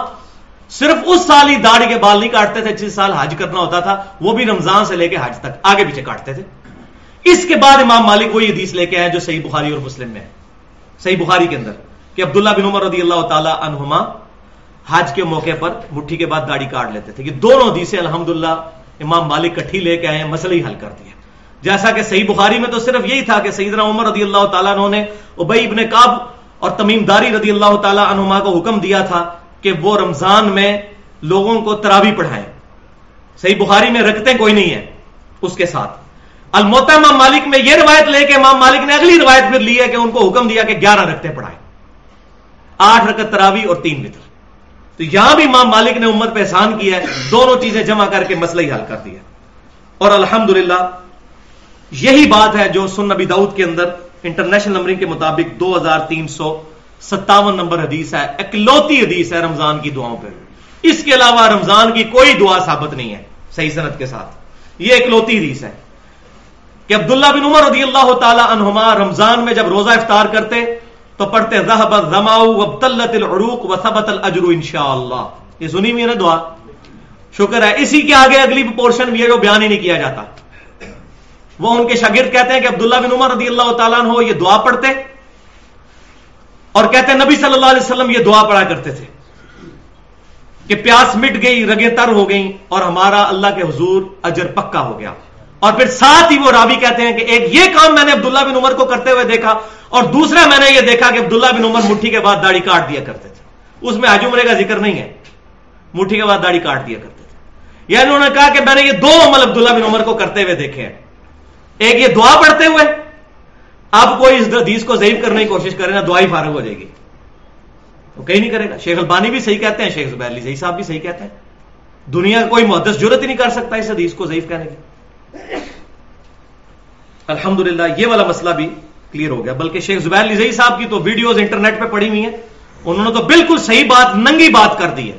صرف اس سال ہی داڑھی کے بال نہیں کاٹتے تھے جس سال حج کرنا ہوتا تھا، وہ بھی رمضان سے لے کے حج تک آگے پیچھے کاٹتے تھے۔ اس کے بعد امام مالک وہی حدیث لے کے آئے جو صحیح بخاری اور مسلم میں ہے۔ صحیح بخاری کے اندر کہ عبداللہ بن عمر رضی اللہ تعالی عنہما حج کے موقع پر مٹھی کے بعد داڑھی کاٹ لیتے تھے۔ کہ دونوں حدیثیں الحمد امام مالک کٹھی لے کے آئے مسئلہ ہی حل کر دیا جیسا کہ صحیح بخاری میں تو صرف یہی تھا کہ سیدنا عمر رضی اللہ تعالیٰ عنہ نے ابئی ابن کاب اور تمیم داری رضی اللہ تعالیٰ عنہما کو حکم دیا تھا کہ وہ رمضان میں لوگوں کو ترابی پڑھائیں۔ صحیح بخاری میں رکھتے کوئی نہیں ہے اس کے ساتھ۔ الموتا امام مالک میں یہ روایت لے کے امام مالک نے اگلی روایت پھر لی ہے کہ ان کو حکم دیا کہ گیارہ رکھتے پڑھائیں۔ آٹھ رکت تراوی اور تین متر تو یہاں بھی امام مالک نے امت پہ احسان کیا ہے، دونوں چیزیں جمع کر کے مسئلہ ہی حل کر دیا اور الحمد یہی بات ہے جو سن نبی دعود کے اندر انٹرنیشنل نمبرنگ کے مطابق دو ہزار تین سو ستاون نمبر حدیث ہے، اکلوتی حدیث ہے رمضان کی دعاؤں پہ۔ اس کے علاوہ رمضان کی کوئی دعا ثابت نہیں ہے صحیح صنعت کے ساتھ۔ یہ اکلوتی حدیث ہے۔ کہ عبداللہ بن عمر رضی اللہ تعالی عنہما رمضان میں جب روزہ افطار کرتے، تو پڑھتے، ذہب الزماء وابتلت العروق وثبت الاجر انشاءاللہ۔ یہ سنی ہوئی نا دعا۔ شکر ہے، اسی کے آگے اگلی پورشن بھی ہے جو بیان ہی نہیں کیا جاتا۔ وہ ان کے شاگرد کہتے ہیں کہ عبداللہ بن عمر رضی اللہ تعالیٰ عنہ یہ دعا پڑھتے اور کہتے ہیں نبی صلی اللہ علیہ وسلم یہ دعا پڑھا کرتے تھے کہ پیاس مٹ گئی، رگیں تر ہو گئیں اور ہمارا اللہ کے حضور اجر پکا ہو گیا۔ اور پھر ساتھ ہی وہ رابی کہتے ہیں کہ ایک یہ کام میں نے عبداللہ بن عمر کو کرتے ہوئے دیکھا اور دوسرا میں نے یہ دیکھا کہ عبداللہ بن عمر مٹھی کے بعد داڑھی کاٹ دیا کرتے تھے۔ اس میں حج عمرے کا ذکر نہیں ہے۔ مٹھی کے بعد داڑھی کاٹ دیا کرتے تھے۔ یا انہوں نے کہا کہ میں نے یہ دو عمل عبداللہ بن عمر کو کرتے ہوئے دیکھے ہیں۔ ایک یہ دعا پڑھتے ہوئے، اب کوئی اس حدیث کو ضعیف کرنے کی کوشش کرے نا، دعا ہی فارغ ہو جائے گی۔ وہ کہیں نہیں کرے گا۔ شیخ البانی بھی صحیح کہتے ہیں، شیخ زبیر علی صحیح صاحب بھی صحیح کہتے ہیں۔ دنیا کا کوئی محدث ضرورت ہی نہیں کر سکتا اس حدیث کو ضعیف کہنے کی۔ الحمد یہ والا مسئلہ بھی کلیئر ہو گیا۔ بلکہ شیخ زبیر لزئی صاحب کی تو ویڈیوز انٹرنیٹ پہ پڑی ہوئی ہیں۔ انہوں نے تو بالکل صحیح بات، ننگی بات کر دی ہے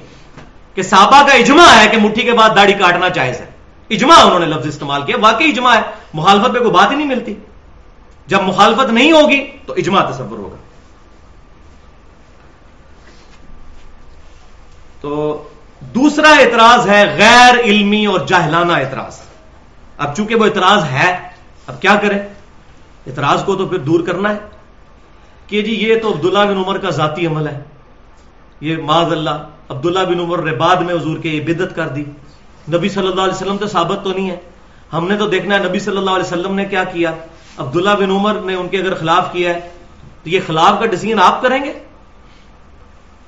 کہ صحابہ کا اجماع ہے کہ مٹھی کے بعد داڑھی کاٹنا جائز ہے۔ اجماع انہوں نے لفظ استعمال کیا، واقعی اجماع ہے، مخالفت پہ کوئی بات ہی نہیں ملتی۔ جب مخالفت نہیں ہوگی تو اجماع تصور ہوگا۔ تو دوسرا اعتراض ہے غیر علمی اور جاہلانہ اعتراض۔ اب چونکہ وہ اعتراض ہے، اب کیا کریں؟ اعتراض کو تو پھر دور کرنا ہے۔ کہ جی یہ تو عبداللہ بن عمر کا ذاتی عمل ہے۔ یہ معذ اللہ، عبداللہ بن عمر نے بعد میں حضور کے یہ بدت کر دی۔ نبی صلی اللہ علیہ وسلم تو ثابت تو نہیں ہے۔ ہم نے تو دیکھنا ہے نبی صلی اللہ علیہ وسلم نے کیا کیا۔ عبداللہ بن عمر نے ان کے اگر خلاف کیا ہے، تو یہ خلاف کا ڈسیزن آپ کریں گے؟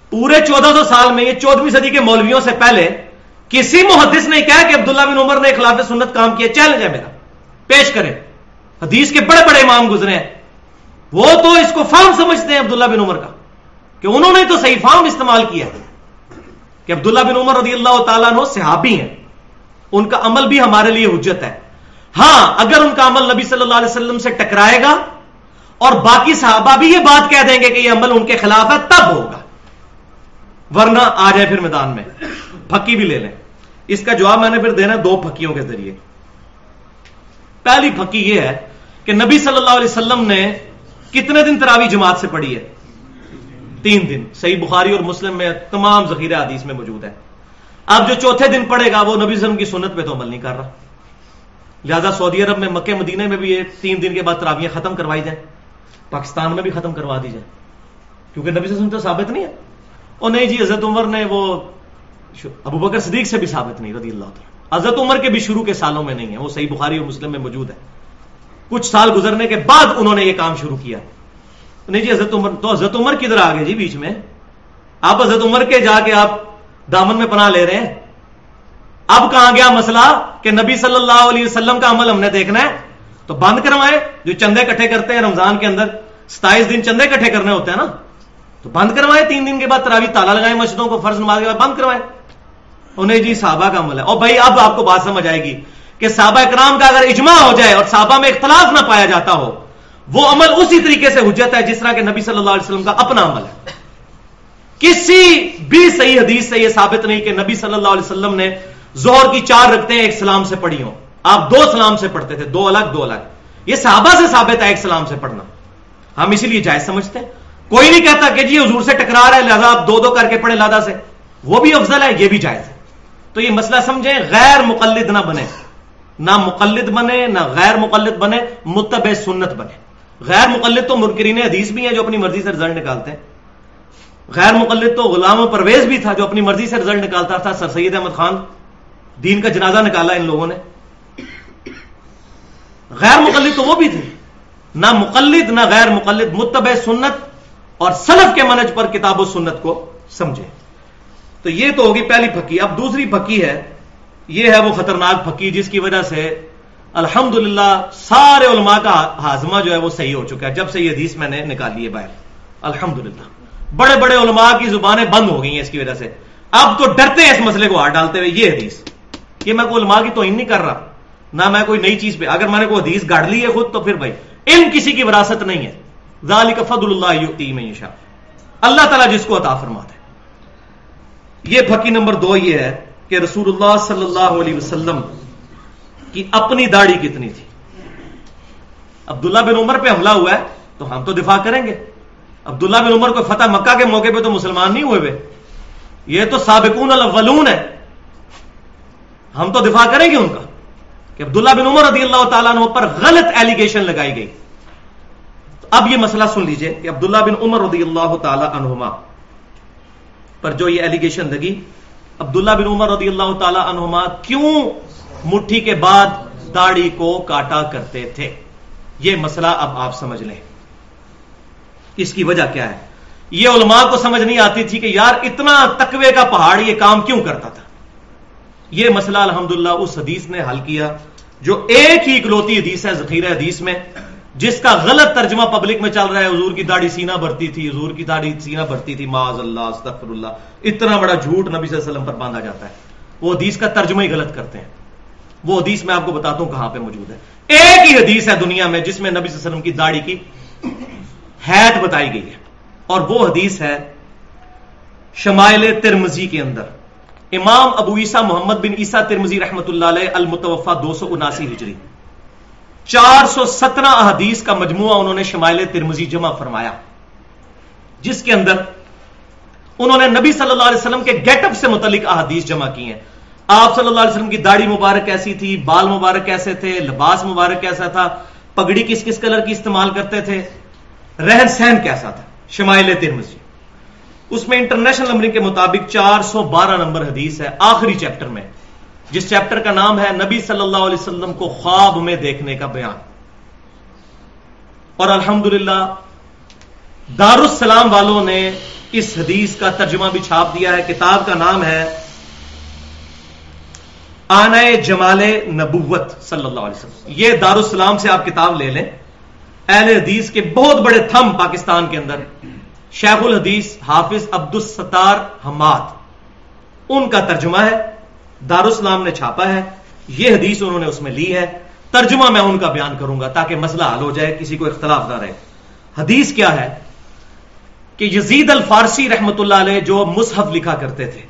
پورے چودہ سو سال میں، یہ چودہویں صدی کے مولویوں سے پہلے، کسی محدث نے کہا کہ عبداللہ بن عمر نے خلاف سنت کام کیا، چیلنج ہے میرا۔ پیش کریں۔ حدیث کے بڑے بڑے امام گزرے ہیں۔ وہ تو اس کو فارم سمجھتے ہیں عبداللہ بن عمر کا، کہ انہوں نے تو صحیح فارم استعمال کیا کہ عبداللہ بن عمر رضی اللہ تعالیٰ عنہ صحابی ہیں۔ ان کا عمل بھی ہمارے لیے حجت ہے۔ ہاں اگر ان کا عمل نبی صلی اللہ علیہ وسلم سے ٹکرائے گا اور باقی صحابہ بھی یہ بات کہہ دیں گے کہ یہ عمل ان کے خلاف ہے، تب ہوگا۔ ورنہ آ جائے پھر میدان میں۔ پھکی بھی لے لیں۔ اس کا جواب میں نے پھر دینا دو پھکیوں کے ذریعے۔ پہلی پھکی یہ ہے کہ نبی صلی اللہ علیہ وسلم نے کتنے دن تراوی جماعت سے پڑھی ہے؟ تین دن۔ صحیح بخاری اور مسلم میں تمام ذخیرہ حدیث میں موجود ہے۔ اب جو چوتھے دن پڑے گا، وہ نبی وسلم کی سنت پہ تو عمل نہیں کر رہا۔ لہذا سعودی عرب میں مکہ، مدینہ میں بھی یہ تین دن کے بعد تراویاں ختم کروائی جائیں۔ پاکستان میں بھی ختم کروا دی جائیں۔ کیونکہ نبی وسلم تو ثابت نہیں ہے۔ اور نہیں جی حضرت عمر نے وہ ابو بکر صدیق سے بھی ثابت نہیں، رضی اللہ تعالیٰ۔ حضرت عمر کے بھی شروع کے سالوں میں نہیں ہے، وہ صحیح بخاری اور مسلم میں موجود ہے۔ کچھ سال گزرنے کے بعد انہوں نے یہ کام شروع کیا۔ نہیں جی حضرت عمر، تو حضرت عمر کدھر آ گئے جی بیچ میں؟ آپ حضرت عمر کے جا کے آپ دامن میں پناہ لے رہے ہیں۔ اب کہاں گیا مسئلہ کہ نبی صلی اللہ علیہ وسلم کا عمل ہم نے دیکھنا ہے؟ تو بند کروائے، جو چندے کٹھے کرتے ہیں رمضان کے اندر، ستائیس دن چندے کٹھے کرنے ہوتے ہیں نا؟ تو بند کروائے، تین دن کے بعد تراوی تالا لگائے مسجدوں کو، فرض نماز کے بعد بند کروائے۔ انہیں جی صحابہ کا عمل ہے۔ اور بھائی، اب آپ کو بات سمجھ آئے گی کہ صحابہ اکرام کا اگر اجماع ہو جائے اور صحابہ میں اختلاف نہ پایا جاتا ہو، وہ عمل اسی طریقے سے حجت ہے جس طرح کہ نبی صلی اللہ علیہ وسلم کا اپنا عمل ہے۔ کسی بھی صحیح حدیث سے یہ ثابت نہیں کہ نبی صلی اللہ علیہ وسلم نے زہر کی چار رکھتے ہیں ایک سلام سے پڑھی ہوں۔ آپ دو سلام سے پڑھتے تھے، دو الگ دو الگ۔ یہ صحابہ سے ثابت ہے ایک سلام سے پڑھنا۔ ہم اسی لیے جائز سمجھتے ہیں۔ کوئی نہیں کہتا کہ جی حضور سے ٹکرا رہا ہے، لہذا آپ دو دو کر کے پڑھے لادا سے۔ وہ بھی افضل ہے، یہ بھی جائز ہے۔ تو یہ مسئلہ سمجھیں، غیر مقلد نہ بنے۔ نہ مقلد بنے، نہ غیر مقلد بنے، متبع سنت بنے۔ غیر مقلد تو مرکرین حدیث بھی ہیں جو اپنی مرضی سے رزلٹ نکالتے ہیں۔ غیر مقلد تو غلام و پرویز بھی تھا جو اپنی مرضی سے رزلٹ نکالتا تھا، سر سید احمد خان۔ دین کا جنازہ نکالا ان لوگوں نے۔ غیر مقلد تو وہ بھی تھے۔ نہ مقلد، نہ غیر مقلد، متبع سنت اور سلف کے منج پر کتاب و سنت کو سمجھے۔ تو یہ تو ہوگی پہلی پھکی۔ اب دوسری پھکی ہے۔ یہ ہے وہ خطرناک پھکی جس کی وجہ سے الحمد سارے علماء کا ہاضمہ جو ہے وہ صحیح ہو چکا ہے۔ جب سے یہ حدیث میں نے نکالی ہے باہر۔ الحمد بڑے بڑے علماء کی زبانیں بند ہو گئی ہیں اس کی وجہ سے۔ اب تو ڈرتے ہیں اس مسئلے کو، ہاتھ ڈالتے ہوئے، یہ حدیث۔ یہ میں کوئی علماء کی توہین نہیں کر رہا، نہ میں کوئی نئی چیز پہ، اگر میں نے کوئی حدیث گاڑ لی ہے خود تو پھر بھائی، علم کسی کی وراثت نہیں ہے۔ ذالک فضل اللہ میں اللہ تعالیٰ جس کو عطا فرماتا ہے۔ یہ پھکی نمبر دو یہ ہے کہ رسول اللہ صلی اللہ علیہ وسلم کی اپنی داڑھی کتنی تھی؟ عبداللہ بن عمر پہ حملہ ہوا ہے، تو ہم تو دفاع کریں گے۔ عبداللہ بن عمر کو فتح مکہ کے موقع پہ تو مسلمان نہیں ہوئے بے۔ یہ تو سابقون الاولون ہے۔ ہم تو دفاع کریں گے ان کا۔ کہ عبداللہ بن عمر رضی اللہ تعالیٰ عنہ پر غلط ایلیگیشن لگائی گئی۔ اب یہ مسئلہ سن لیجیے کہ عبداللہ بن عمر رضی اللہ تعالی عنہما پر جو یہ ایلیگیشن لگی، عبداللہ بن عمر رضی اللہ تعالی عنہما کیوں مٹھی کے بعد داڑھی کو کاٹا کرتے تھے؟ یہ مسئلہ اب آپ سمجھ لیں۔ اس کی وجہ کیا ہے؟ یہ علماء کو سمجھ نہیں آتی تھی کہ یار اتنا تقوی کا پہاڑ یہ کام کیوں کرتا تھا؟ یہ مسئلہ الحمدللہ اس حدیث نے حل کیا جو ایک ہی اکلوتی حدیث ہے، ذخیرہ حدیث میں، جس کا غلط ترجمہ پبلک میں چل رہا ہے۔ حضور کی داڑھی سینہ بھرتی تھی، حضور کی داڑھی سینہ بھرتی تھی۔ معاذ اللہ استغفر اللہ اتنا بڑا جھوٹ نبی صلی اللہ علیہ وسلم پر باندھا جاتا ہے۔ وہ حدیث کا ترجمہ ہی غلط کرتے ہیں۔ وہ حدیث میں آپ کو بتاتا ہوں کہاں پہ موجود ہے۔ ایک ہی حدیث ہے دنیا میں جس میں نبی صلی اللہ علیہ وسلم کی داڑھی کی حید بتائی گئی ہے۔ اور وہ حدیث ہے شمائل ترمزی کے اندر۔ امام ابو عیسیٰ محمد بن عیسیٰ ترمزی رحمت اللہ علیہ المتوفا دو سو اناسی ہجری۔ چار سو سترہ احادیث کا مجموعہ انہوں نے شمائل ترمزی جمع فرمایا۔ جس کے اندر انہوں نے نبی صلی اللہ علیہ وسلم کے گیٹ اپ سے متعلق احادیث جمع کی ہیں۔ آپ صلی اللہ علیہ وسلم کی داڑھی مبارک کیسی تھی، بال مبارک کیسے تھے، لباس مبارک کیسا تھا، پگڑی کس کس کلر کی استعمال کرتے تھے؟ رہن سہن کیسا تھا؟ شمائل ترمزی اس میں انٹرنیشنل نمبرنگ کے مطابق چار سو بارہ نمبر حدیث ہے، آخری چیپٹر میں۔ جس چیپٹر کا نام ہے نبی صلی اللہ علیہ وسلم کو خواب میں دیکھنے کا بیان۔ اور الحمد دارالسلام والوں نے اس حدیث کا ترجمہ بھی چھاپ دیا ہے۔ کتاب کا نام ہے آنا جمال نبوت صلی اللہ علیہ وسلم۔ یہ دارالسلام سے آپ کتاب لے لیں۔ اہل حدیث کے بہت بڑے تھم پاکستان کے اندر شیخ الحدیث حافظ عبد الستار حماد۔ ان کا ترجمہ ہے دارالسلام نے چھاپا ہے، یہ حدیث انہوں نے اس میں لی ہے۔ ترجمہ میں ان کا بیان کروں گا تاکہ مسئلہ حل ہو جائے، کسی کو اختلاف نہ رہے۔ حدیث کیا ہے؟ کہ یزید الفارسی رحمت اللہ علیہ جو مصحف لکھا کرتے تھے،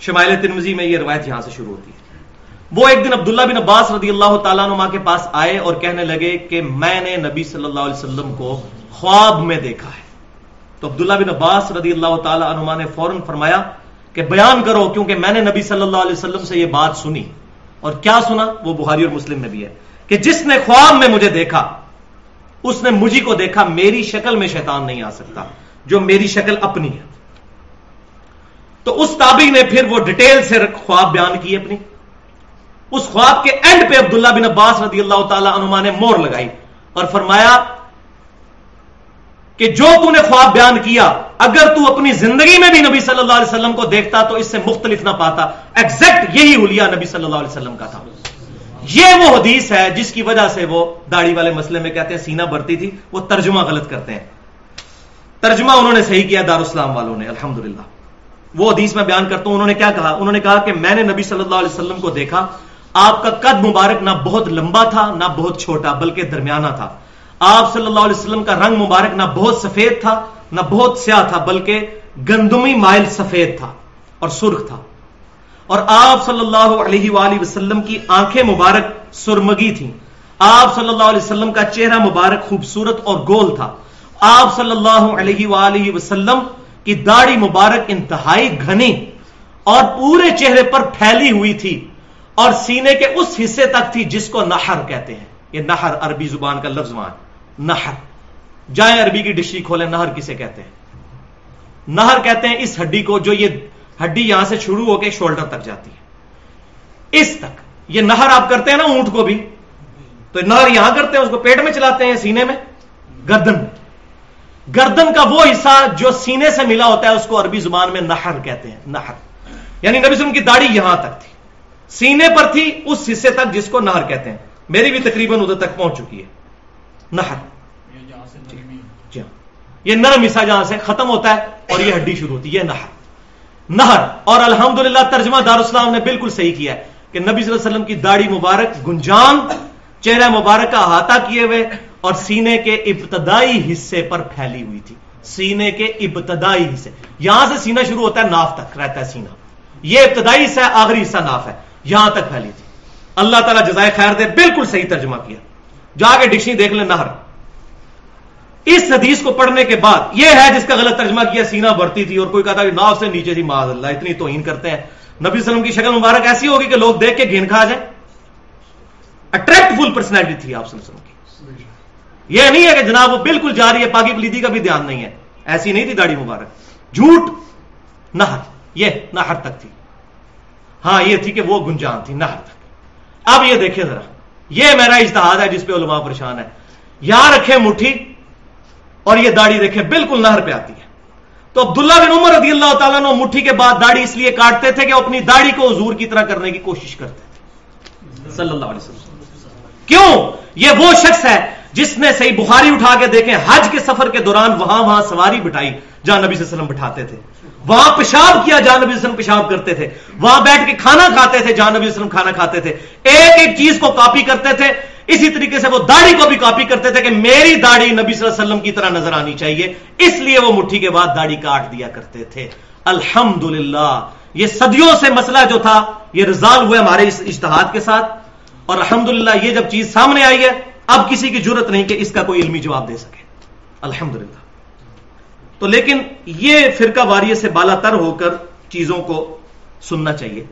شمائل تنوزی میں یہ روایت یہاں سے شروع ہوتی ہے۔ وہ ایک دن عبداللہ بن عباس رضی اللہ تعالیٰ نما کے پاس آئے اور کہنے لگے کہ میں نے نبی صلی اللہ علیہ وسلم کو خواب میں دیکھا ہے۔ تو عبداللہ بن عباس رضی اللہ تعالیٰ عنما نے فوراً فرمایا کہ بیان کرو کیونکہ میں نے نبی صلی اللہ علیہ وسلم سے یہ بات سنی۔ اور کیا سنا؟ وہ بخاری اور مسلم میں بھی ہے کہ جس نے خواب میں مجھے دیکھا، اس نے مجھے کو دیکھا، میری شکل میں شیطان نہیں آ سکتا، جو میری شکل اپنی ہے۔ تو اس تابی نے پھر وہ ڈیٹیل سے خواب بیان کی اپنی۔ اس خواب کے اینڈ پہ عبداللہ بن عباس رضی اللہ تعالی عنما نے مور لگائی اور فرمایا کہ جو تو نے خواب بیان کیا، اگر تو اپنی زندگی میں بھی نبی صلی اللہ علیہ وسلم کو دیکھتا تو اس سے مختلف نہ پاتا۔ ایگزیکٹ یہی حلیہ نبی صلی اللہ علیہ وسلم کا تھا۔ یہ وہ حدیث ہے جس کی وجہ سے وہ داڑھی والے مسئلے میں کہتے ہیں سینہ بھرتی تھی، وہ ترجمہ غلط کرتے ہیں۔ ترجمہ انہوں نے صحیح کیا دارالسلام والوں نے، الحمدللہ۔ وہ حدیث میں بیان کرتا ہوں، انہوں نے کیا کہا؟ انہوں نے کہا کہ میں نے نبی صلی اللہ علیہ وسلم کو دیکھا آپ کا قد مبارک نہ بہت لمبا تھا، نہ بہت چھوٹا، بلکہ درمیانہ تھا۔ آپ صلی اللہ علیہ وسلم کا رنگ مبارک نہ بہت سفید تھا، نہ بہت سیاہ تھا، بلکہ گندمی مائل سفید تھا اور سرخ تھا۔ اور آپ صلی اللہ علیہ وآلہ وسلم کی آنکھیں مبارک سرمگی تھیں۔ آپ صلی اللہ علیہ وسلم کا چہرہ مبارک خوبصورت اور گول تھا۔ آپ صلی اللہ علیہ وآلہ وسلم کی داڑھی مبارک انتہائی گھنی اور پورے چہرے پر پھیلی ہوئی تھی۔ اور سینے کے اس حصے تک تھی جس کو نہر کہتے ہیں۔ یہ نہر عربی زبان کا لفظ مان۔ نہر جائیں عربی کی ڈشی کھولیں نہر کسے کہتے ہیں؟ نہر کہتے ہیں اس ہڈی کو جو یہ ہڈی یہاں سے شروع ہو کے شولڈر تک جاتی ہے۔ اس تک۔ یہ نہر آپ کرتے ہیں نا اونٹ کو بھی۔ تو نہر یہاں کرتے ہیں، اس کو پیٹ میں چلاتے ہیں، سینے میں؟ گردن۔ میں گردن کا وہ حصہ جو سینے سے ملا ہوتا ہے، اس کو عربی زبان میں نہر کہتے ہیں۔ نہر یعنی نبی وسلم کی داڑھی یہاں تک تھی۔ سینے پر تھی اس حصے تک جس کو نہر کہتے ہیں۔ میری بھی تقریباً ادھر تک پہنچ چکی ہے۔ نہر۔ جی۔ ہاں۔ یہ نرم حصہ جہاں سے ختم ہوتا ہے اور یہ ہڈی شروع ہوتی ہے نہر۔ نہر۔ اور الحمدللہ ترجمہ دار اسلام نے بالکل صحیح کیا ہے کہ نبی صلی اللہ علیہ وسلم کی داڑھی مبارک گنجان چہرہ مبارک کا احاطہ کیے ہوئے اور سینے کے ابتدائی حصے پر پھیلی ہوئی تھی۔ سینے کے ابتدائی حصے۔ یہاں سے سینہ شروع ہوتا ہے ناف تک رہتا ہے سینہ۔ یہ ابتدائی حصہ ہے آخری حصہ ناف ہے۔ یہاں تک پھیلی تھی۔ اللہ تعالیٰ جزائے خیر دے، بالکل صحیح ترجمہ کیا۔ جا کے ڈکشنری دیکھ لیں نہر۔ اس حدیث کو پڑھنے کے بعد، یہ ہے جس کا غلط ترجمہ کیا، سینہ بڑھتی تھی اور کوئی کہتا کہ ناف سے نیچے تھی معاذ اللہ، اتنی توہین کرتے ہیں۔ نبی وسلم کی شکل مبارک ایسی ہوگی کہ لوگ دیکھ کے گھین کھا جائیں۔ اٹریکٹ فل پرسنالٹی تھی آپ وسلم کی۔ یہ نہیں ہے کہ جناب وہ بالکل جا رہی ہے پاکی پلیدی کا بھی دھیان نہیں ہے۔ ایسی نہیں تھی داڑھی مبارک۔ جھوٹ نہر، یہ نہر تک تھی۔ ہاں یہ تھی کہ وہ گنجان تھی نہر تک۔ اب یہ دیکھیں ذرا۔ یہ میرا اجتہاد ہے جس پہ علماء پریشان ہے یہاں رکھے مٹھی اور یہ داڑھی دیکھیں بالکل نہر پہ آتی ہے۔ تو عبداللہ بن عمر رضی اللہ تعالیٰ نے مٹھی کے بعد داڑھی اس لیے کاٹتے تھے کہ اپنی داڑھی کو حضور کی طرح کرنے کی کوشش کرتے تھے۔ صلی اللہ علیہ وسلم۔ کیوں؟ یہ وہ شخص ہے جس نے صحیح بخاری اٹھا کے دیکھیں حج کے سفر کے دوران وہاں وہاں سواری بٹھائی جہاں نبی صلی اللہ علیہ وسلم بٹھاتے تھے۔ وہاں پیشاب کیا، جہاں نبی وسلم پیشاب کرتے تھے۔ وہاں بیٹھ کے کھانا کھاتے تھے، جہاں نبی وسلم کھانا کھاتے تھے۔ ایک ایک چیز کو کاپی کرتے تھے۔ اسی طریقے سے وہ داڑھی کو بھی کاپی کرتے تھے کہ میری داڑھی نبی صلی اللہ علیہ وسلم کی طرح نظر آنی چاہیے۔ اس لیے وہ مٹھی کے بعد داڑھی کاٹ دیا کرتے تھے۔ الحمد یہ صدیوں سے مسئلہ جو تھا، یہ رزال ہوئے ہمارے اس اشتہاد کے ساتھ۔ اور الحمد یہ جب چیز سامنے آئی ہے، اب کسی کی ضرورت نہیں کہ اس کا کوئی علمی جواب دے سکے۔ الحمد تو لیکن یہ فرقہ واریے سے بالا تر ہو کر چیزوں کو سننا چاہیے۔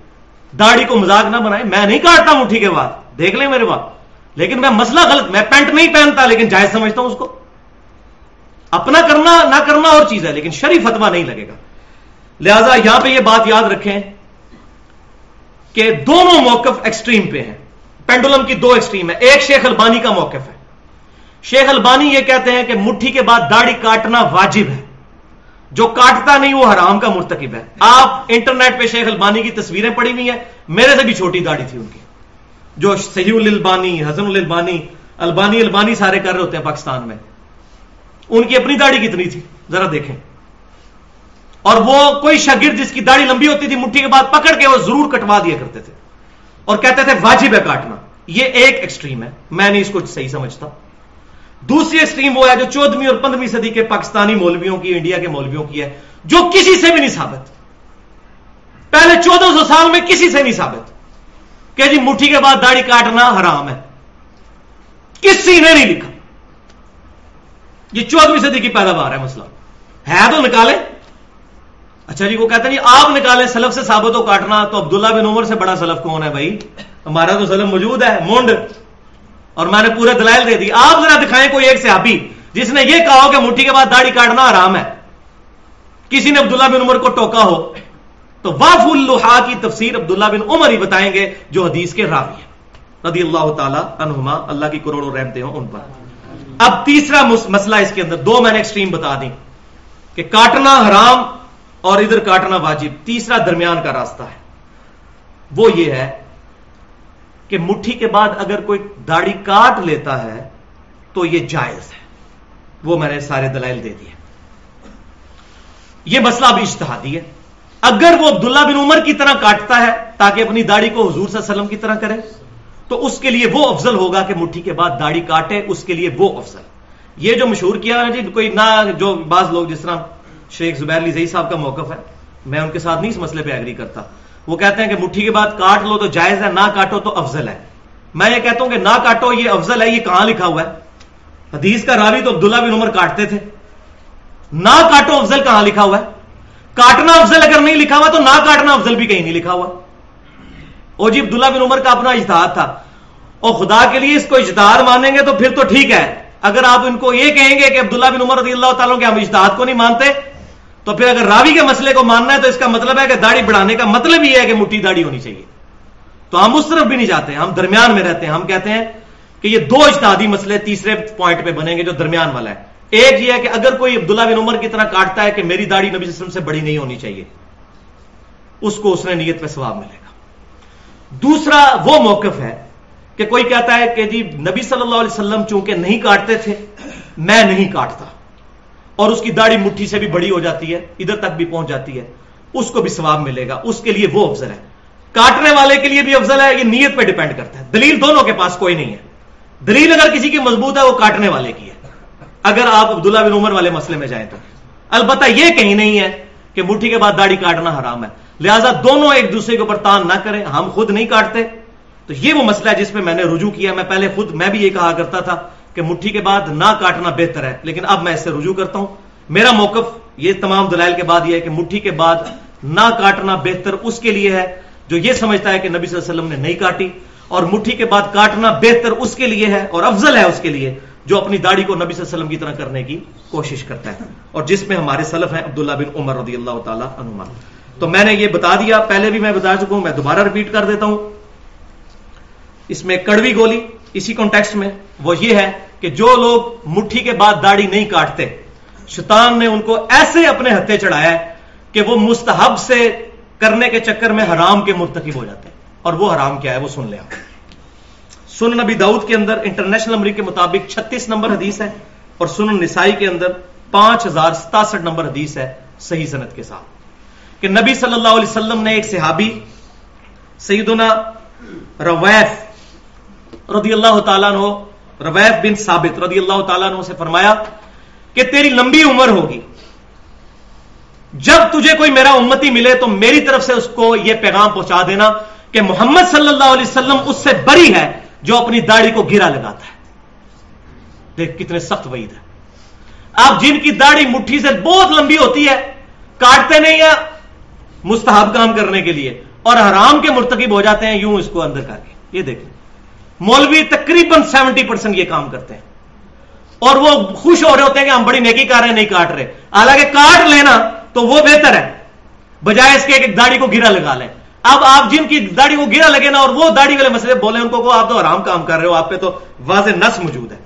داڑھی کو مزاق نہ بنائے میں نہیں کاٹتا ہوں، ٹھیک ہے بات دیکھ لیں میرے بات لیکن میں مسئلہ غلط، میں پینٹ نہیں پہنتا، لیکن جائز سمجھتا ہوں اس کو۔ اپنا کرنا، نہ کرنا اور چیز ہے، لیکن شریف فتوا نہیں لگے گا۔ لہذا یہاں پہ یہ بات یاد رکھیں کہ دونوں موقف ایکسٹریم پہ ہیں۔ پینڈولم کی دو ایکسٹریم ہے ایک شیخ البانی کا موقف ہے۔ شیخ البانی یہ کہتے ہیں کہ مٹھی کے بعد داڑھی کاٹنا واجب ہے۔ جو کاٹتا نہیں وہ حرام کا مرتکب ہے۔ آپ انٹرنیٹ پہ شیخ البانی کی تصویریں پڑی ہوئی ہیں۔ میرے سے بھی چھوٹی داڑھی تھی ان کی۔ جو صحیح البانی حضم البانی البانی البانی سارے کر رہے ہوتے ہیں پاکستان میں۔ ان کی اپنی داڑھی کتنی تھی؟ ذرا دیکھیں۔ اور وہ کوئی شاگرد جس کی داڑھی لمبی ہوتی تھی، مٹھی کے بعد پکڑ کے وہ ضرور کٹوا دیا کرتے تھے۔ اور کہتے تھے، واجب ہے کاٹنا۔ یہ ایک ایکسٹریم ہے۔ میں نہیں اس کو صحیح سمجھتا۔ دوسری ایکسٹریم وہ ہے جو چودہویں اور پندرہویں صدی کے پاکستانی مولویوں کی، انڈیا کے مولویوں کی ہے، جو کسی سے بھی نہیں ثابت۔ پہلے چودہ سو سال میں کسی سے نہیں ثابت کہ جی مٹھی کے بعد داڑھی کاٹنا حرام ہے۔ کسی نے نہیں لکھا۔ یہ چودہویں صدی کی پیداوار ہے مسئلہ۔ ہے تو نکالے۔ اچھا جی وہ کہتے ہیں جی آپ نکالیں سلف سے ثابت ہو کاٹنا، تو عبداللہ بن عمر سے بڑا سلف کون ہے بھائی؟ ہمارا تو سلف موجود ہے، مونڈ۔ اور میں نے پورے دلائل دے دی۔ آپ ذرا دکھائیں کوئی ایک صحابی جس نے یہ کہا ہو کہ مٹھی کے بعد داڑھی کاٹنا آرام ہے۔ کسی نے عبداللہ بن عمر کو ٹوکا ہو۔ تو واف الحا کی تفسیر عبداللہ بن عمر ہی بتائیں گے جو حدیث کے راوی ہیں۔ رضی اللہ تعالی عنہما۔ اللہ کی کروڑوں رحمتے ہوں ان پر۔ اب تیسرا مسئلہ اس کے اندر۔ دو میں نے ایکسٹریم بتا دی کہ کاٹنا حرام اور ادھر کاٹنا واجب۔ تیسرا درمیان کا راستہ ہے۔ وہ یہ ہے کہ مٹھی کے بعد اگر کوئی داڑھی کاٹ لیتا ہے تو یہ جائز ہے۔ وہ میں نے سارے دلائل دے دیے۔ یہ مسئلہ اب اشتہادی ہے۔ اگر وہ عبداللہ بن عمر کی طرح کاٹتا ہے تاکہ اپنی داڑھی کو حضور صلی اللہ علیہ وسلم کی طرح کرے، تو اس کے لیے وہ افضل ہوگا کہ مٹھی کے بعد داڑھی کاٹے، اس کے لیے وہ افضل۔ یہ جو مشہور کیا ہے جی کوئی نہ جو بعض لوگ جس طرح شیخ زبیر علی زئی صاحب کا موقف ہے، میں ان کے ساتھ نہیں اس مسئلے پہ ایگری کرتا۔ وہ کہتے ہیں کہ مٹھی کے بعد کاٹ لو تو جائز ہے، نہ کاٹو تو افضل ہے۔ میں یہ کہتا ہوں کہ نہ کاٹو، یہ افضل ہے، یہ کہاں لکھا ہوا ہے؟ حدیث کا راوی تو عبداللہ بن عمر کاٹتے تھے۔ نہ کاٹو افضل کہاں لکھا ہوا ہے؟ کاٹنا افضل اگر نہیں لکھا ہوا تو نہ کاٹنا افضل بھی کہیں نہیں لکھا ہوا۔ او جی عبداللہ بن عمر کا اپنا اجتہاد تھا۔ اور خدا کے لیے اس کو اجتہاد مانیں گے تو پھر تو ٹھیک ہے۔ اگر آپ ان کو یہ کہیں گے کہ عبداللہ بن عمر رضی اللہ تعالیٰ کے ہم اجتہاد کو نہیں مانتے تو پھر اگر راوی کے مسئلے کو ماننا ہے تو اس کا مطلب ہے کہ داڑھی بڑھانے کا مطلب یہ ہے کہ مٹھی داڑھی ہونی چاہیے۔ تو ہم اس طرف بھی نہیں جاتے، ہم درمیان میں رہتے ہیں۔ ہم کہتے ہیں کہ یہ دو اجتہادی مسئلے تیسرے پوائنٹ پہ بنیں گے جو درمیان والا ہے۔ ایک یہ ہے کہ اگر کوئی عبداللہ بن عمر کی طرح کاٹتا ہے کہ میری داڑھی نبی وسلم سے بڑی نہیں ہونی چاہیے، اس کو اس نے نیت پہ ثواب ملے گا۔ دوسرا وہ موقف ہے کہ کوئی کہتا ہے کہ جی نبی صلی اللہ علیہ وسلم چونکہ نہیں کاٹتے تھے، میں نہیں کاٹتا۔ اور اس کی داڑھی مٹھی سے بھی بڑی ہو جاتی ہے، ادھر تک بھی پہنچ جاتی ہے۔ اس کو بھی ثواب ملے گا۔ اس کے لیے وہ افضل ہے۔ کاٹنے والے کے لیے بھی افضل ہے، یہ نیت پہ ڈیپینڈ کرتا ہے۔ دلیل دونوں کے پاس کوئی نہیں ہے۔ دلیل اگر کسی کی مضبوط ہے، وہ کاٹنے والے کی ہے۔ اگر آپ عبداللہ بن عمر والے مسئلے میں جائیں تو۔ البتہ یہ کہیں نہیں ہے کہ مٹھی کے بعد داڑھی کاٹنا حرام ہے۔ لہٰذا دونوں ایک دوسرے کے اوپر تان نہ کریں۔ ہم خود نہیں کاٹتے۔ تو یہ وہ مسئلہ ہے جس پہ میں نے رجوع کیا میں پہلے خود، میں بھی یہ کہا کرتا تھا کہ مٹھی کے بعد نہ کاٹنا بہتر ہے۔ لیکن اب میں اس سے رجوع کرتا ہوں۔ میرا موقف یہ تمام دلائل کے بعد یہ ہے کہ مٹھی کے بعد نہ کاٹنا بہتر اس کے لیے ہے جو یہ سمجھتا ہے کہ نبی صلی اللہ علیہ وسلم نے نہیں کاٹی۔ اور مٹھی کے بعد کاٹنا بہتر اس کے لیے ہے اور افضل ہے اس کے لیے جو اپنی داڑھی کو نبی صلی اللہ علیہ وسلم کی طرح کرنے کی کوشش کرتا ہے۔ اور جس میں ہمارے سلف ہیں عبداللہ بن عمر رضی اللہ تعالیٰ عنہ تو میں نے یہ بتا دیا، پہلے بھی میں بتا چکا ہوں، میں دوبارہ ریپیٹ کر دیتا ہوں۔ اس میں کڑوی گولی، اسی کانٹیکس میں وہ یہ ہے کہ جو لوگ مٹھی کے بعد داڑھی نہیں کاٹتے، شیطان نے ان کو ایسے اپنے ہتھے چڑھایا ہے کہ وہ مستحب سے کرنے کے چکر میں حرام کے مرتکب ہو جاتے ہیں۔ اور وہ حرام کیا ہے؟ وہ سن لیا۔ سن نبی داؤد کے اندر انٹرنیشنل نمبر کے مطابق چھتیس نمبر حدیث ہے اور سن نسائی کے اندر پانچ ہزار ستاسٹھ نمبر حدیث ہے صحیح صنعت کے ساتھ۔ کہ نبی صلی اللہ علیہ وسلم نے ایک صحابی، سیدنا رویف رضی اللہ تعالیٰ عنہ رویف بن ثابت رضی اللہ تعالیٰ عنہ سے فرمایا کہ تیری لمبی عمر ہوگی۔ جب تجھے کوئی میرا امتی ملے تو میری طرف سے اس کو یہ پیغام پہنچا دینا کہ محمد صلی اللہ علیہ وسلم اس سے بری ہے جو اپنی داڑھی کو گرا لگاتا ہے۔ دیکھ کتنے سخت وعید ہے۔ آپ جن کی داڑھی مٹھی سے بہت لمبی ہوتی ہے، کاٹتے نہیں ہیں مستحب کام کرنے کے لیے اور حرام کے مرتکب ہو جاتے ہیں، یوں اس کو اندر کر کے۔ یہ دیکھیں۔ مولوی تقریباً سیونٹی پرسینٹ یہ کام کرتے ہیں۔ اور وہ خوش ہو رہے ہوتے ہیں کہ ہم بڑی نیکی کر رہے ہیں، نہیں کاٹ رہے۔ حالانکہ کاٹ لینا تو وہ بہتر ہے۔ بجائے اس کے ایک داڑھی کو گرا لگا لیں۔ اب آپ جن کی داڑھی کو گرا لگے نا اور وہ داڑھی والے مسئلے بولے ان کو آپ تو آرام کام کر رہے ہو، آپ پہ تو واضح نس موجود ہے۔